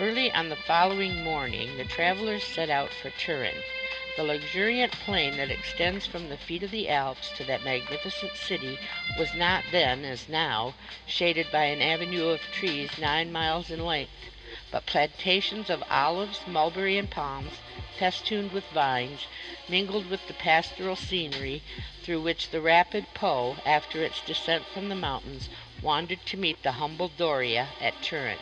Early on the following morning the travelers set out for Turin. The luxuriant plain that extends from the feet of the Alps to that magnificent city was not then, as now, shaded by an avenue of trees nine miles in length, but plantations of olives, mulberry, and palms festooned with vines, mingled with the pastoral scenery through which the rapid Po, after its descent from the mountains, wandered to meet the humble Doria at Turin.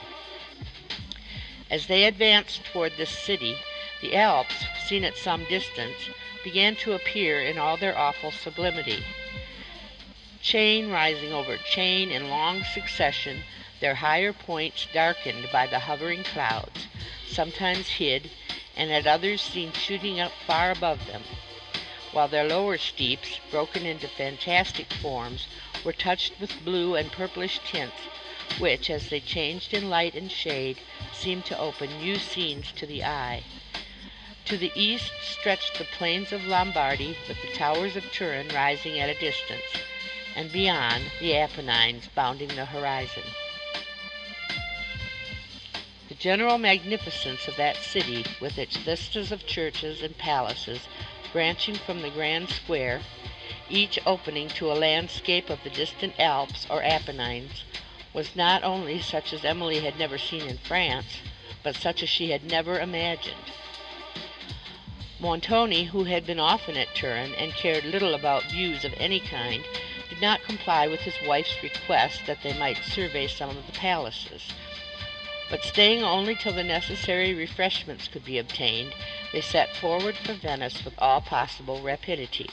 As they advanced toward this city, the Alps, seen at some distance, began to appear in all their awful sublimity. Chain rising over chain in long succession, their higher points darkened by the hovering clouds, sometimes hid, and at others seen shooting up far above them, while their lower steeps, broken into fantastic forms, were touched with blue and purplish tints, which, as they changed in light and shade, seemed to open new scenes to the eye. To the east stretched the plains of Lombardy, with the towers of Turin rising at a distance, and beyond the Apennines bounding the horizon. General magnificence of that city, with its vistas of churches and palaces branching from the grand square, each opening to a landscape of the distant Alps or Apennines, was not only such as Emily had never seen in France, but such as she had never imagined. Montoni, who had been often at Turin and cared little about views of any kind, did not comply with his wife's request that they might survey some of the palaces. But staying only till the necessary refreshments could be obtained, they set forward for Venice with all possible rapidity.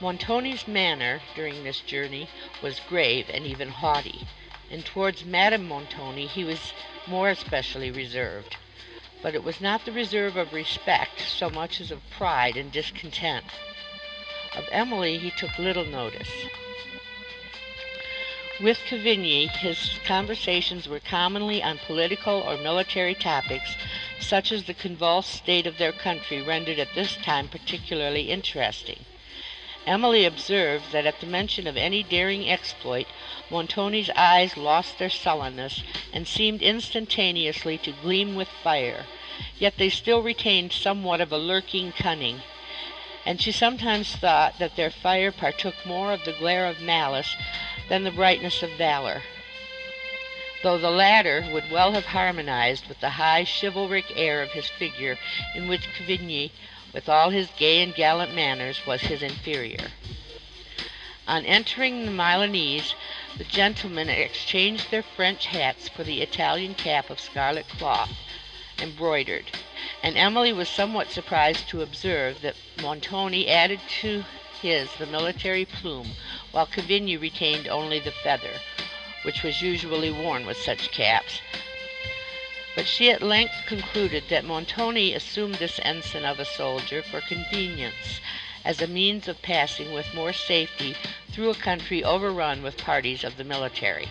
Montoni's manner during this journey was grave and even haughty, and towards Madame Montoni he was more especially reserved but it was not the reserve of respect so much as of pride and discontent. Of Emily he took little notice. With Cavigni his conversations were commonly on political or military topics, such as the convulsed state of their country rendered at this time particularly interesting. Emily observed that at the mention of any daring exploit, Montoni's eyes lost their sullenness, and seemed instantaneously to gleam with fire, yet they still retained somewhat of a lurking cunning, and she sometimes thought that their fire partook more of the glare of malice than the brightness of valor, though the latter would well have harmonized with the high chivalric air of his figure, in which Cavigni with all his gay and gallant manners, was his inferior. On entering the Milanese, the gentlemen exchanged their French hats for the Italian cap of scarlet cloth, embroidered, and Emily was somewhat surprised to observe that Montoni added to his the military plume, while Cavigni retained only the feather, which was usually worn with such caps, but she at length concluded that Montoni assumed this ensign of a soldier for convenience, as a means of passing with more safety through a country overrun with parties of the military.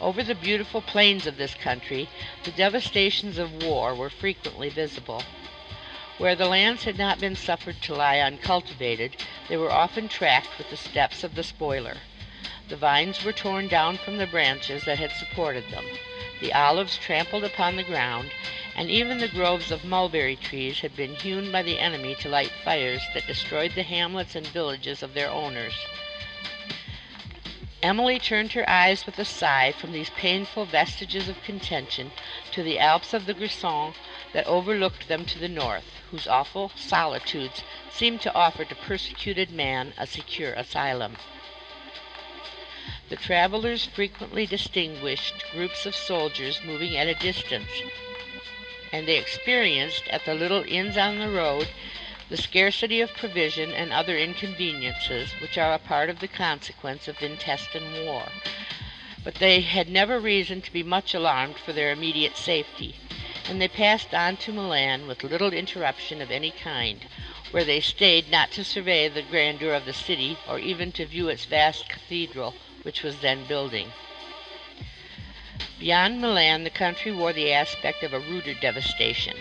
Over the beautiful plains of this country, the devastations of war were frequently visible. Where the lands had not been suffered to lie uncultivated, they were often tracked with the steps of the spoiler. The vines were torn down from the branches that had supported them the olives trampled upon the ground, and even the groves of mulberry trees had been hewn by the enemy to light fires that destroyed the hamlets and villages of their owners. Emily turned her eyes with a sigh from these painful vestiges of contention to the Alps of the Grisons that overlooked them to the north, whose awful solitudes seemed to offer to persecuted man a secure asylum. The travelers frequently distinguished groups of soldiers moving at a distance, and they experienced at the little inns on the road the scarcity of provision and other inconveniences which are a part of the consequence of intestine war. But they had never reason to be much alarmed for their immediate safety, and they passed on to Milan with little interruption of any kind, where they stayed not to survey the grandeur of the city or even to view its vast cathedral which was then building. Beyond Milan the country wore the aspect of a ruder devastation,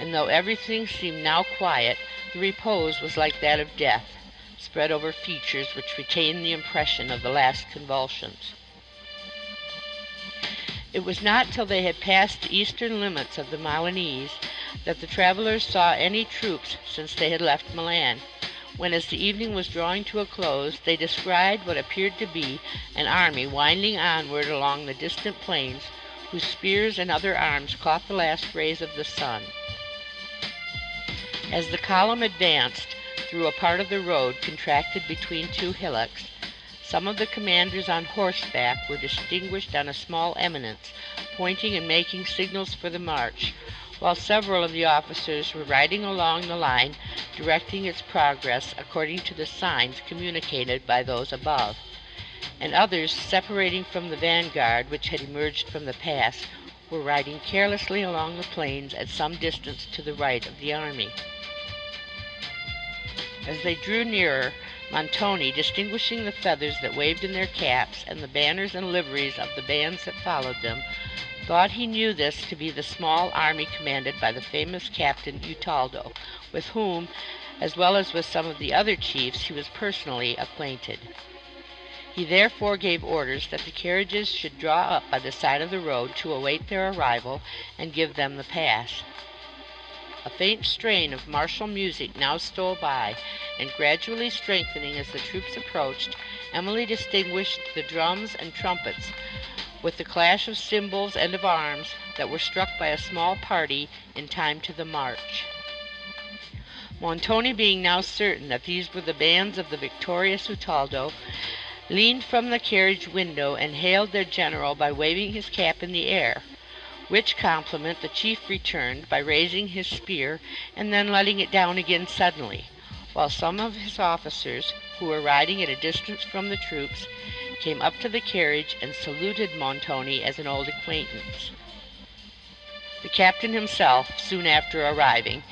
and though everything seemed now quiet, the repose was like that of death, spread over features which retained the impression of the last convulsions. It was not till they had passed the eastern limits of the Milanese that the travelers saw any troops since they had left Milan, when as the evening was drawing to a close they descried what appeared to be an army winding onward along the distant plains, whose spears and other arms caught the last rays of the sun. As the column advanced through a part of the road contracted between two hillocks, some of the commanders on horseback were distinguished on a small eminence, pointing and making signals for the march, while several of the officers were riding along the line, directing its progress according to the signs communicated by those above, and others, separating from the vanguard which had emerged from the pass, were riding carelessly along the plains at some distance to the right of the army. As they drew nearer, Montoni, distinguishing the feathers that waved in their caps and the banners and liveries of the bands that followed them, thought he knew this to be the small army commanded by the famous Captain Utaldo, with whom, as well as with some of the other chiefs, he was personally acquainted. He therefore gave orders that the carriages should draw up by the side of the road to await their arrival and give them the pass. A faint strain of martial music now stole by, and gradually strengthening as the troops approached, Emily distinguished the drums and trumpets, with the clash of cymbals and of arms, that were struck by a small party in time to the march. Montoni being now certain that these were the bands of the victorious Utaldo, leaned from the carriage window and hailed their general by waving his cap in the air, which compliment the chief returned by raising his spear and then letting it down again suddenly, while some of his officers, who were riding at a distance from the troops, came up to the carriage and saluted Montoni as an old acquaintance. The captain himself, soon after arriving,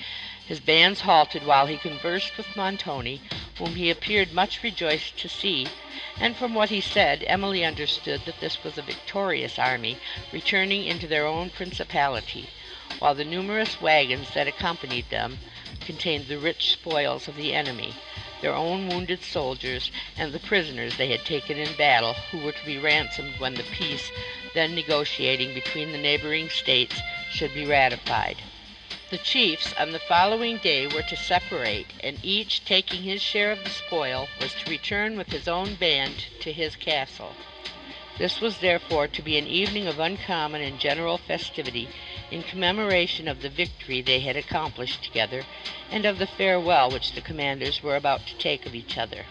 his bands halted while he conversed with Montoni, whom he appeared much rejoiced to see, and from what he said Emily understood that this was a victorious army returning into their own principality, while the numerous wagons that accompanied them contained the rich spoils of the enemy, their own wounded soldiers, and the prisoners they had taken in battle, who were to be ransomed when the peace then negotiating between the neighboring states should be ratified. The chiefs on the following day were to separate, and each, taking his share of the spoil, was to return with his own band to his castle. This was therefore to be an evening of uncommon and general festivity, in commemoration of the victory they had accomplished together, and of the farewell which the commanders were about to take of each other.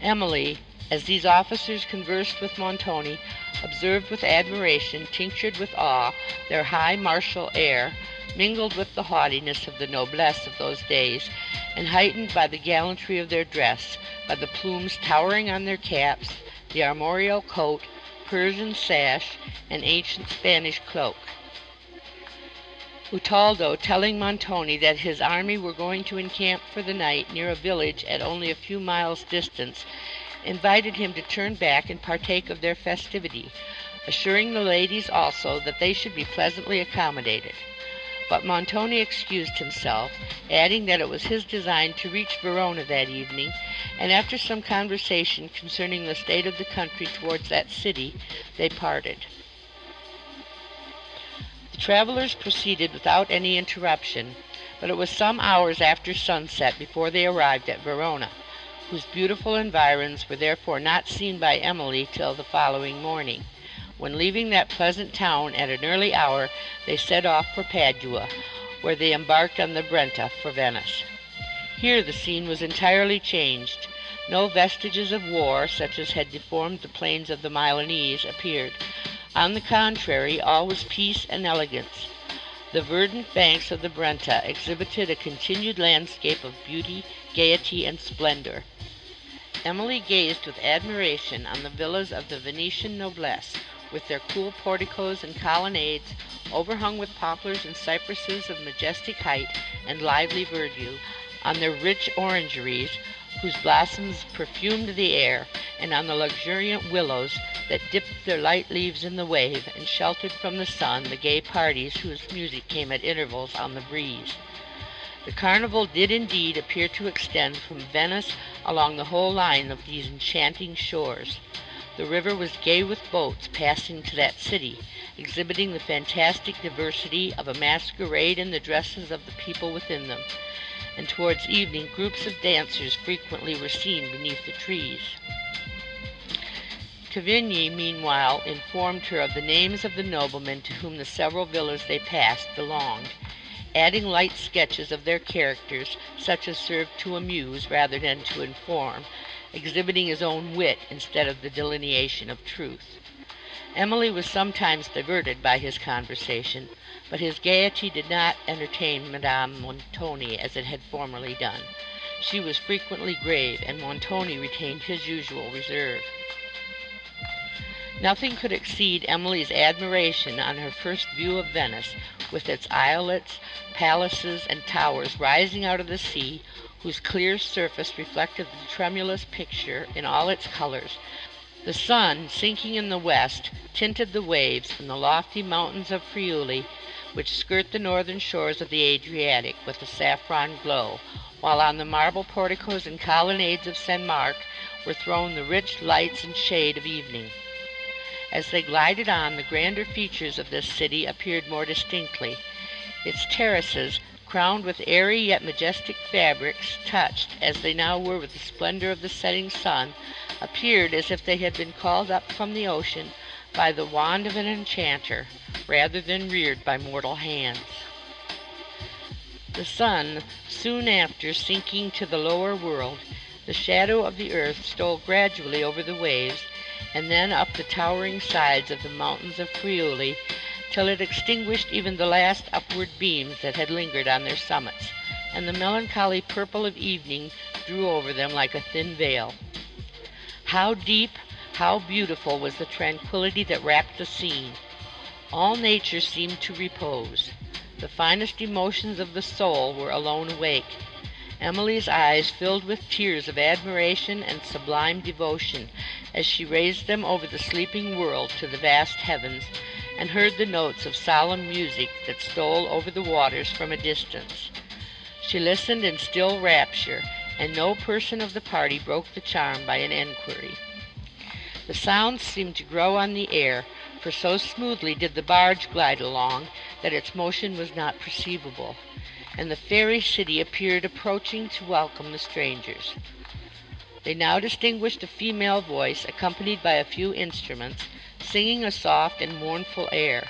Emily, as these officers conversed with Montoni, observed with admiration, tinctured with awe, their high martial air, mingled with the haughtiness of the noblesse of those days, and heightened by the gallantry of their dress, by the plumes towering on their caps, the armorial coat, Persian sash, and ancient Spanish cloak. Utaldo, telling Montoni that his army were going to encamp for the night near a village at only a few miles' distance, invited him to turn back and partake of their festivity, assuring the ladies also that they should be pleasantly accommodated. But Montoni excused himself, adding that it was his design to reach Verona that evening, and after some conversation concerning the state of the country towards that city, they parted. The travellers proceeded without any interruption, but it was some hours after sunset before they arrived at Verona whose beautiful environs were therefore not seen by Emily till the following morning, when leaving that pleasant town at an early hour, they set off for Padua, where they embarked on the Brenta for Venice. Here the scene was entirely changed. No vestiges of war, such as had deformed the plains of the Milanese, appeared. On the contrary, all was peace and elegance. The verdant banks of the Brenta exhibited a continued landscape of beauty, gaiety, and splendor. Emily gazed with admiration on the villas of the Venetian noblesse, with their cool porticos and colonnades, overhung with poplars and cypresses of majestic height and lively verdure, on their rich orangeries, whose blossoms perfumed the air, and on the luxuriant willows that dipped their light leaves in the wave, and sheltered from the sun the gay parties whose music came at intervals on the breeze. The carnival did indeed appear to extend from Venice along the whole line of these enchanting shores. The river was gay with boats passing to that city, exhibiting the fantastic diversity of a masquerade in the dresses of the people within them, and towards evening groups of dancers frequently were seen beneath the trees. Cavigni, meanwhile, informed her of the names of the noblemen to whom the several villas they passed belonged, adding light sketches of their characters, such as served to amuse rather than to inform, exhibiting his own wit instead of the delineation of truth. Emily was sometimes diverted by his conversation, but his gaiety did not entertain Madame Montoni as it had formerly done. She was frequently grave, and Montoni retained his usual reserve. Nothing could exceed Emily's admiration on her first view of Venice, with its islets, palaces, and towers rising out of the sea, whose clear surface reflected the tremulous picture in all its colors. The sun, sinking in the west, tinted the waves and the lofty mountains of Friuli, which skirt the northern shores of the Adriatic, with a saffron glow, while on the marble porticos and colonnades of St. Mark were thrown the rich lights and shade of evening. As they glided on, the grander features of this city appeared more distinctly. Its terraces, crowned with airy yet majestic fabrics, touched, as they now were with the splendor of the setting sun, appeared as if they had been called up from the ocean by the wand of an enchanter, rather than reared by mortal hands. The sun, soon after sinking to the lower world, the shadow of the earth stole gradually over the waves, and then up the towering sides of the mountains of Friuli, till it extinguished even the last upward beams that had lingered on their summits, and the melancholy purple of evening drew over them like a thin veil. How deep, how beautiful was the tranquillity that wrapped the scene! All nature seemed to repose. The finest emotions of the soul were alone awake. Emily's eyes filled with tears of admiration and sublime devotion as she raised them over the sleeping world to the vast heavens, and heard the notes of solemn music that stole over the waters from a distance. She listened in still rapture, and no person of the party broke the charm by an enquiry. The sounds seemed to grow on the air, for so smoothly did the barge glide along that its motion was not perceivable and the fairy city appeared approaching to welcome the strangers. They now distinguished a female voice, accompanied by a few instruments, singing a soft and mournful air,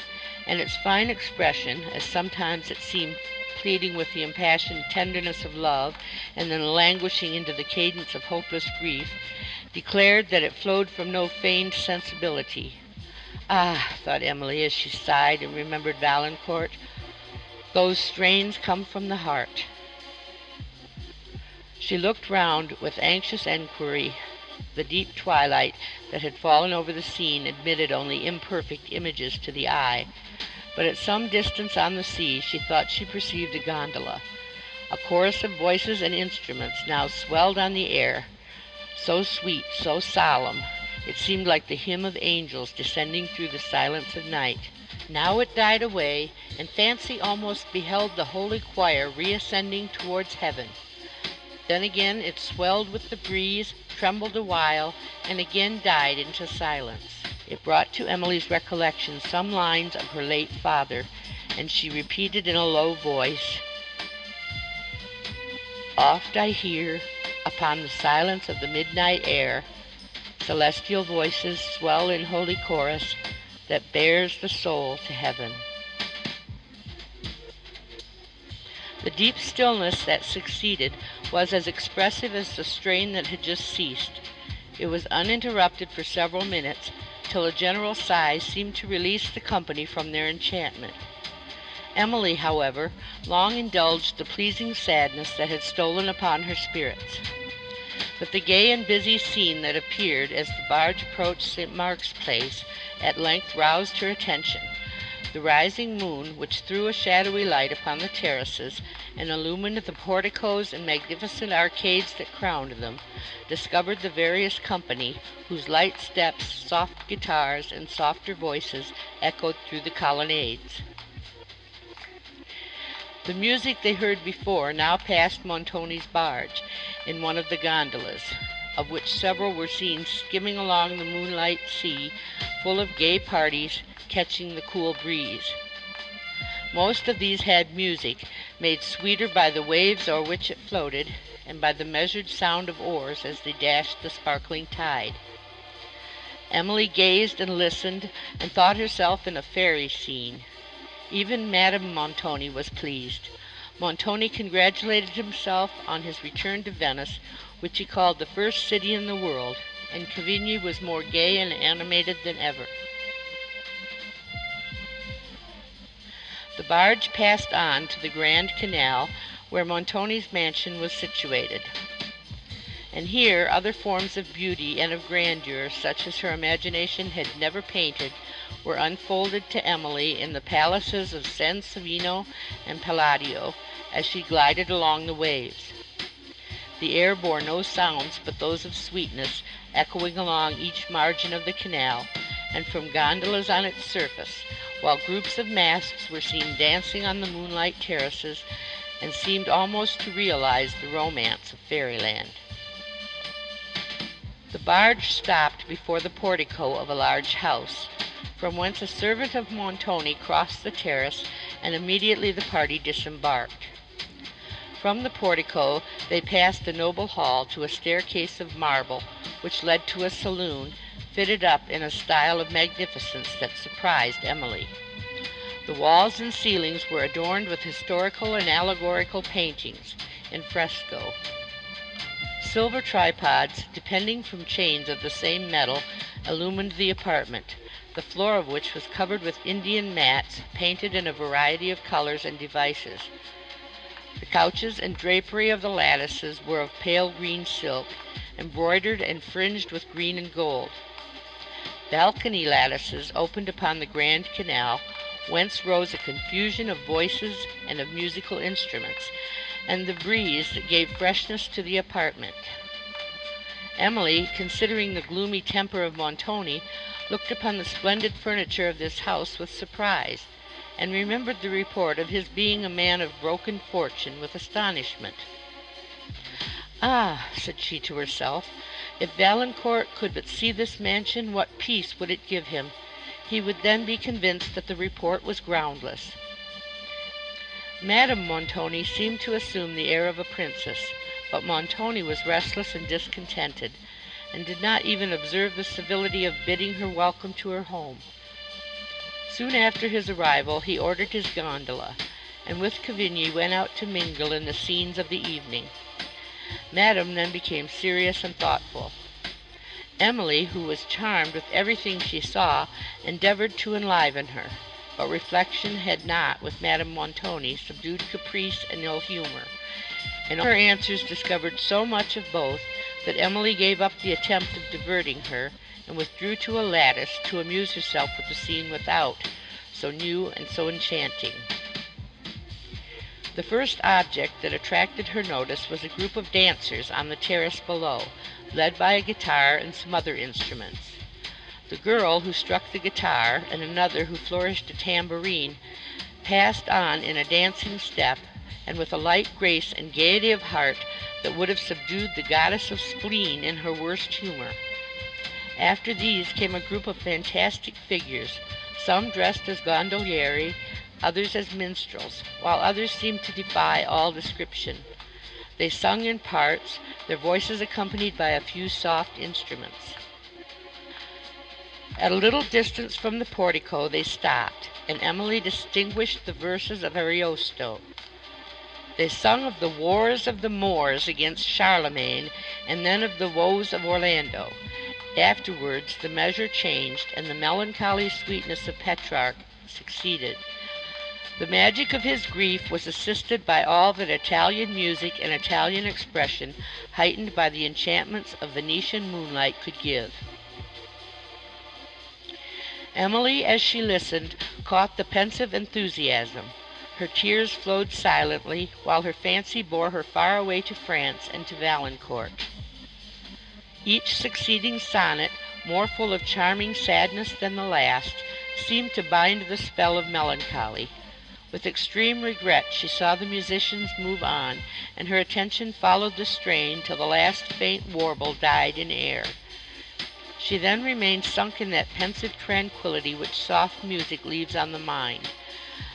and its fine expression, as sometimes it seemed pleading with the impassioned tenderness of love, and then languishing into the cadence of hopeless grief, declared that it flowed from no feigned sensibility. Ah, thought Emily, as she sighed and remembered Valancourt, those strains come from the heart. She looked round with anxious enquiry. The deep twilight that had fallen over the scene admitted only imperfect images to the eye, but at some distance on the sea she thought she perceived a gondola. A chorus of voices and instruments now swelled on the air, so sweet, so solemn, it seemed like the hymn of angels descending through the silence of night. Now it died away, and fancy almost beheld the holy choir reascending towards heaven. Then again it swelled with the breeze, trembled awhile, and again died into silence. It brought to Emily's recollection some lines of her late father, and she repeated in a low voice, Oft I hear, upon the silence of the midnight air, celestial voices swell in holy chorus, that bears the soul to heaven. The deep stillness that succeeded was as expressive as the strain that had just ceased. It was uninterrupted for several minutes, till a general sigh seemed to release the company from their enchantment. Emily, however, long indulged the pleasing sadness that had stolen upon her spirits. But the gay and busy scene that appeared as the barge approached St. Mark's Place at length roused her attention. The rising moon, which threw a shadowy light upon the terraces, and illumined the porticos and magnificent arcades that crowned them, discovered the various company, whose light steps, soft guitars, and softer voices echoed through the colonnades. The music they heard before now passed Montoni's barge in one of the gondolas, of which several were seen skimming along the moonlight sea, full of gay parties catching the cool breeze. Most of these had music, made sweeter by the waves o'er which it floated, and by the measured sound of oars as they dashed the sparkling tide. Emily gazed and listened, and thought herself in a fairy scene. Even Madame Montoni was pleased. Montoni congratulated himself on his return to Venice, which he called the first city in the world, and Cavigni was more gay and animated than ever. The barge passed on to the Grand Canal, where Montoni's mansion was situated. And here other forms of beauty and of grandeur, such as her imagination had never painted, were unfolded to Emily in the palaces of Sansovino and Palladio, as she glided along the waves. The air bore no sounds but those of sweetness, echoing along each margin of the canal, and from gondolas on its surface, while groups of masks were seen dancing on the moonlight terraces, and seemed almost to realize the romance of fairyland. The barge stopped before the portico of a large house, from whence a servant of Montoni crossed the terrace, and immediately the party disembarked. From the portico they passed the noble hall to a staircase of marble, which led to a saloon, fitted up in a style of magnificence that surprised Emily. The walls and ceilings were adorned with historical and allegorical paintings in fresco. Silver tripods, depending from chains of the same metal, illumined the apartment, the floor of which was covered with Indian mats, painted in a variety of colors and devices. The couches and drapery of the lattices were of pale green silk, embroidered and fringed with green and gold. Balcony lattices opened upon the grand canal, whence rose a confusion of voices and of musical instruments, and the breeze that gave freshness to the apartment. Emily, considering the gloomy temper of Montoni, looked upon the splendid furniture of this house with surprise, and remembered the report of his being a man of broken fortune with astonishment. "Ah!" said she to herself, "if Valancourt could but see this mansion, what peace would it give him! He would then be convinced that the report was groundless." Madame Montoni seemed to assume the air of a princess, but Montoni was restless and discontented, and did not even observe the civility of bidding her welcome to her home. Soon after his arrival he ordered his gondola, and with Cavigni went out to mingle in the scenes of the evening. Madame then became serious and thoughtful. Emily, who was charmed with everything she saw, endeavoured to enliven her but reflection had not, with Madame Montoni, subdued caprice and ill humour, and her answers discovered so much of both that Emily gave up the attempt of diverting her, and withdrew to a lattice to amuse herself with the scene without, so new and so enchanting. The first object that attracted her notice was a group of dancers on the terrace below, led by a guitar and some other instruments. The girl who struck the guitar, and another who flourished a tambourine, passed on in a dancing step, and with a light grace and gaiety of heart that would have subdued the goddess of spleen in her worst humour. After these came a group of fantastic figures, some dressed as gondolieri, others as minstrels, while others seemed to defy all description. They sung in parts, their voices accompanied by a few soft instruments. At a little distance from the portico they stopped, and Emily distinguished the verses of Ariosto. They sung of the wars of the Moors against Charlemagne, and then of the woes of Orlando. Afterwards the measure changed, and the melancholy sweetness of Petrarch succeeded. The magic of his grief was assisted by all that Italian music and Italian expression, heightened by the enchantments of Venetian moonlight, could give. Emily, as she listened, caught the pensive enthusiasm. Her tears flowed silently, while her fancy bore her far away to France and to Valancourt. Each succeeding sonnet, more full of charming sadness than the last, seemed to bind the spell of melancholy. With extreme regret she saw the musicians move on, and her attention followed the strain till the last faint warble died in air. She then remained sunk in that pensive tranquillity which soft music leaves on the mind,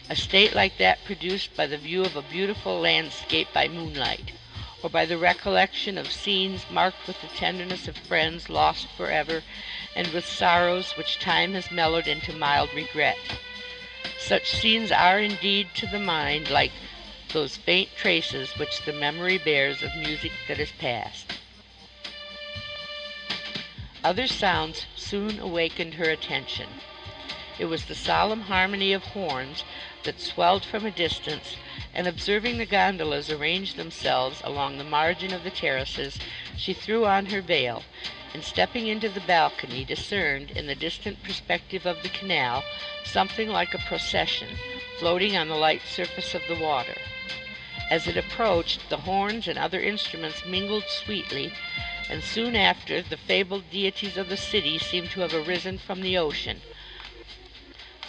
a state like that produced by the view of a beautiful landscape by moonlight, or by the recollection of scenes marked with the tenderness of friends lost for ever, and with sorrows which time has mellowed into mild regret. Such scenes are indeed to the mind like those faint traces which the memory bears of music that is past. Other sounds soon awakened her attention. It was the solemn harmony of horns that swelled from a distance, and observing the gondolas arrange themselves along the margin of the terraces, she threw on her veil, and stepping into the balcony, discerned, in the distant perspective of the canal, something like a procession, floating on the light surface of the water. As it approached, the horns and other instruments mingled sweetly, and soon after the fabled deities of the city seemed to have arisen from the ocean.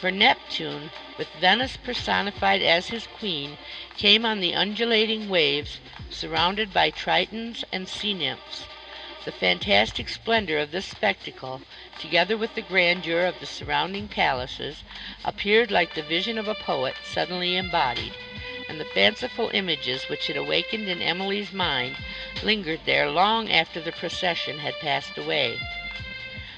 For Neptune, with Venus personified as his queen, came on the undulating waves, surrounded by tritons and sea nymphs. The fantastic splendor of this spectacle, together with the grandeur of the surrounding palaces, appeared like the vision of a poet suddenly embodied, and the fanciful images which it awakened in Emily's mind lingered there long after the procession had passed away.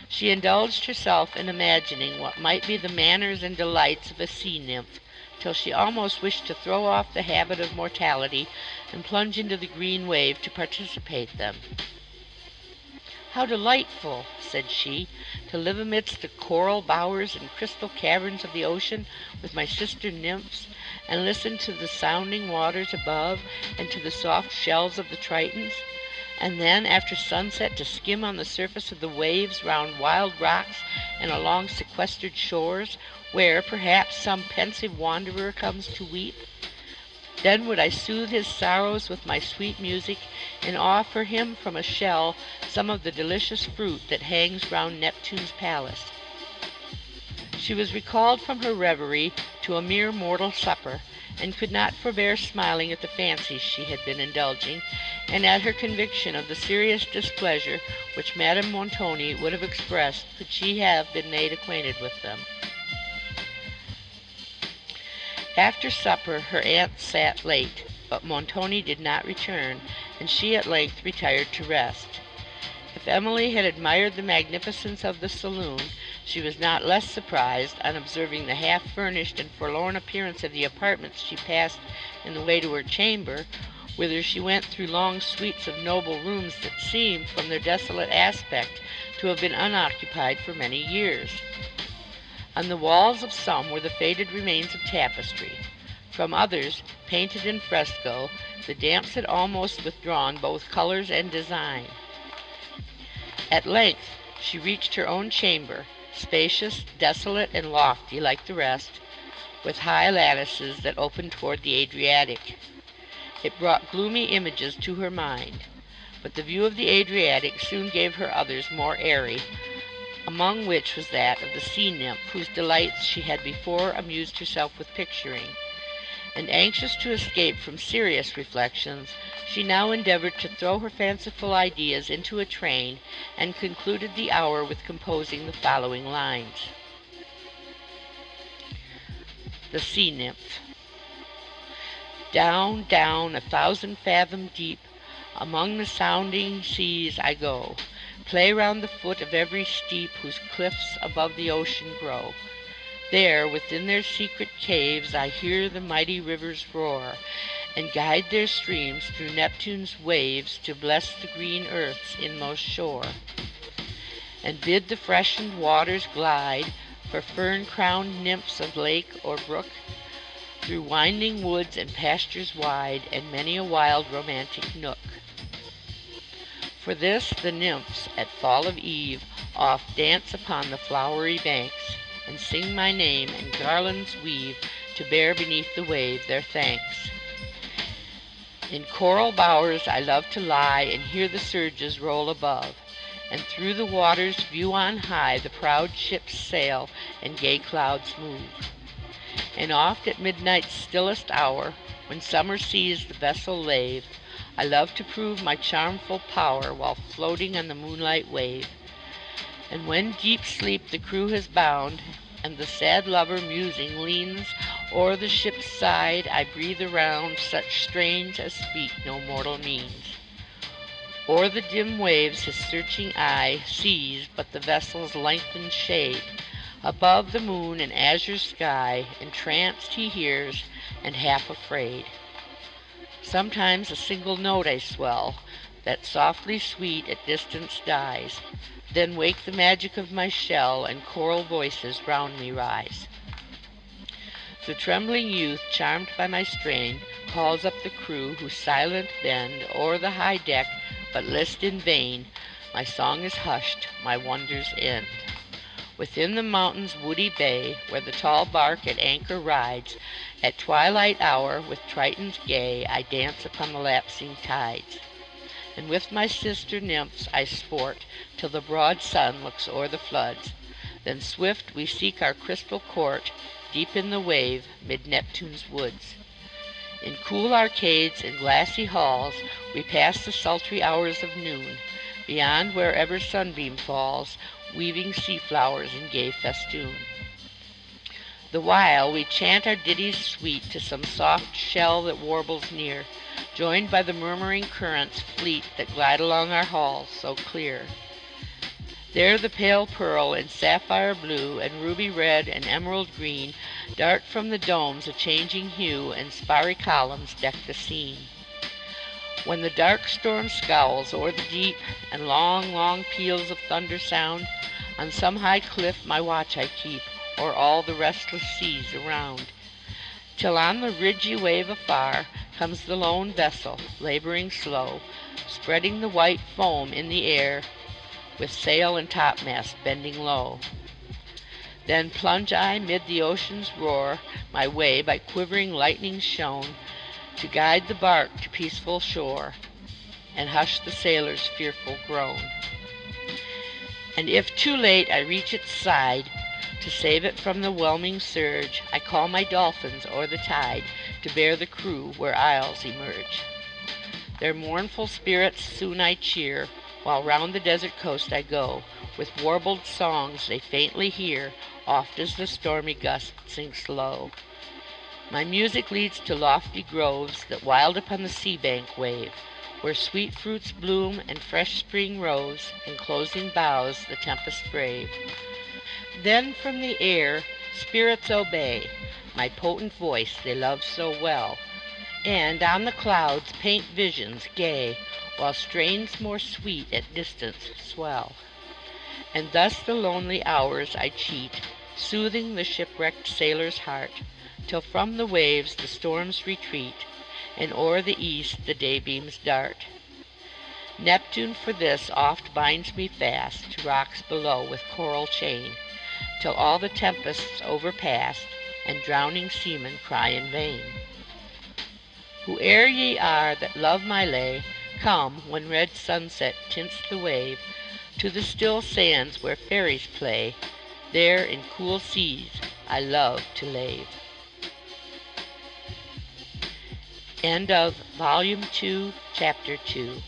She indulged herself in imagining what might be the manners and delights of a sea nymph, till she almost wished to throw off the habit of mortality and plunge into the green wave to participate them. How delightful, said she, to live amidst the coral bowers and crystal caverns of the ocean with my sister nymphs, and listen to the sounding waters above and to the soft shells of the tritons, and then after sunset to skim on the surface of the waves round wild rocks and along sequestered shores, where perhaps some pensive wanderer comes to weep. Then would I soothe his sorrows with my sweet music, and offer him from a shell some of the delicious fruit that hangs round Neptune's palace. She was recalled from her reverie to a mere mortal supper, and could not forbear smiling at the fancies she had been indulging, and at her conviction of the serious displeasure which Madame Montoni would have expressed could she have been made acquainted with them. After supper her aunt sat late, but Montoni did not return, and she at length retired to rest. If Emily had admired the magnificence of the saloon, she was not less surprised, on observing the half furnished and forlorn appearance of the apartments she passed in the way to her chamber, whither she went through long suites of noble rooms that seemed, from their desolate aspect, to have been unoccupied for many years. On the walls of some were the faded remains of tapestry. From others, painted in fresco, the damps had almost withdrawn both colors and design. At length she reached her own chamber, spacious, desolate, and lofty like the rest, with high lattices that opened toward the Adriatic. It brought gloomy images to her mind, but the view of the Adriatic soon gave her others more airy, among which was that of the sea nymph, whose delights she had before amused herself with picturing; and anxious to escape from serious reflections, she now endeavored to throw her fanciful ideas into a train, and concluded the hour with composing the following lines: THE SEA NYMPH. Down, down, a thousand fathom deep, Among the sounding seas I go. Play round the foot of every steep whose cliffs above the ocean grow. There, within their secret caves, I hear the mighty rivers roar, and guide their streams through Neptune's waves to bless the green earth's inmost shore, and bid the freshened waters glide for fern-crowned nymphs of lake or brook, through winding woods and pastures wide, and many a wild romantic nook. For this the nymphs, at fall of eve, Oft dance upon the flowery banks, And sing my name, and garlands weave To bear beneath the wave their thanks. In coral bowers I love to lie And hear the surges roll above, And through the waters view on high The proud ships sail and gay clouds move. And oft at midnight's stillest hour, When summer seas the vessel lave, I love to prove my charmful power While floating on the moonlight wave. And when deep sleep the crew has bound, And the sad lover musing leans O'er the ship's side, I breathe around Such strains as speak no mortal means. O'er the dim waves his searching eye Sees but the vessel's lengthened shade. Above the moon and azure sky, Entranced he hears, and half afraid. Sometimes a single note I swell, That softly sweet at distance dies, Then wake the magic of my shell, And choral voices round me rise. The trembling youth, charmed by my strain, Calls up the crew, who silent bend O'er the high deck, but list in vain, My song is hushed, my wonders end. Within the mountain's woody bay, Where the tall bark at anchor rides, At twilight hour, with tritons gay, I dance upon the lapsing tides. And with my sister nymphs I sport, Till the broad sun looks o'er the floods. Then swift we seek our crystal court, Deep in the wave, mid Neptune's woods. In cool arcades and glassy halls We pass the sultry hours of noon, beyond wherever sunbeam falls, weaving sea flowers in gay festoon. The while we chant our ditties sweet to some soft shell that warbles near, joined by the murmuring currents fleet that glide along our halls so clear. There the pale pearl and sapphire blue and ruby red and emerald green dart from the domes a changing hue, and sparry columns deck the scene. When the dark storm scowls o'er the deep, and long, long peals of thunder sound, on some high cliff my watch I keep o'er all the restless seas around, till on the ridgy wave afar comes the lone vessel, laboring slow, spreading the white foam in the air, with sail and topmast bending low. Then plunge I mid the ocean's roar my way by quivering lightnings shown, to guide the bark to peaceful shore, and hush the sailor's fearful groan. And if too late I reach its side, to save it from the whelming surge, I call my dolphins o'er the tide to bear the crew where isles emerge. Their mournful spirits soon I cheer, while round the desert coast I go, with warbled songs they faintly hear, oft as the stormy gust sinks low. My music leads to lofty groves that wild upon the sea bank wave, where sweet fruits bloom and fresh spring rose, enclosing boughs the tempest brave. Then from the air spirits obey my potent voice they love so well, and on the clouds paint visions gay, while strains more sweet at distance swell. And thus the lonely hours I cheat, soothing the shipwrecked sailor's heart, till from the waves the storms retreat, and o'er the east the daybeams dart. Neptune for this oft binds me fast to rocks below with coral chain, till all the tempests overpast, and drowning seamen cry in vain. Whoe'er ye are that love my lay, Come, when red sunset tints the wave, To the still sands where fairies play, There in cool seas I love to lave. End of Volume 2, Chapter 2.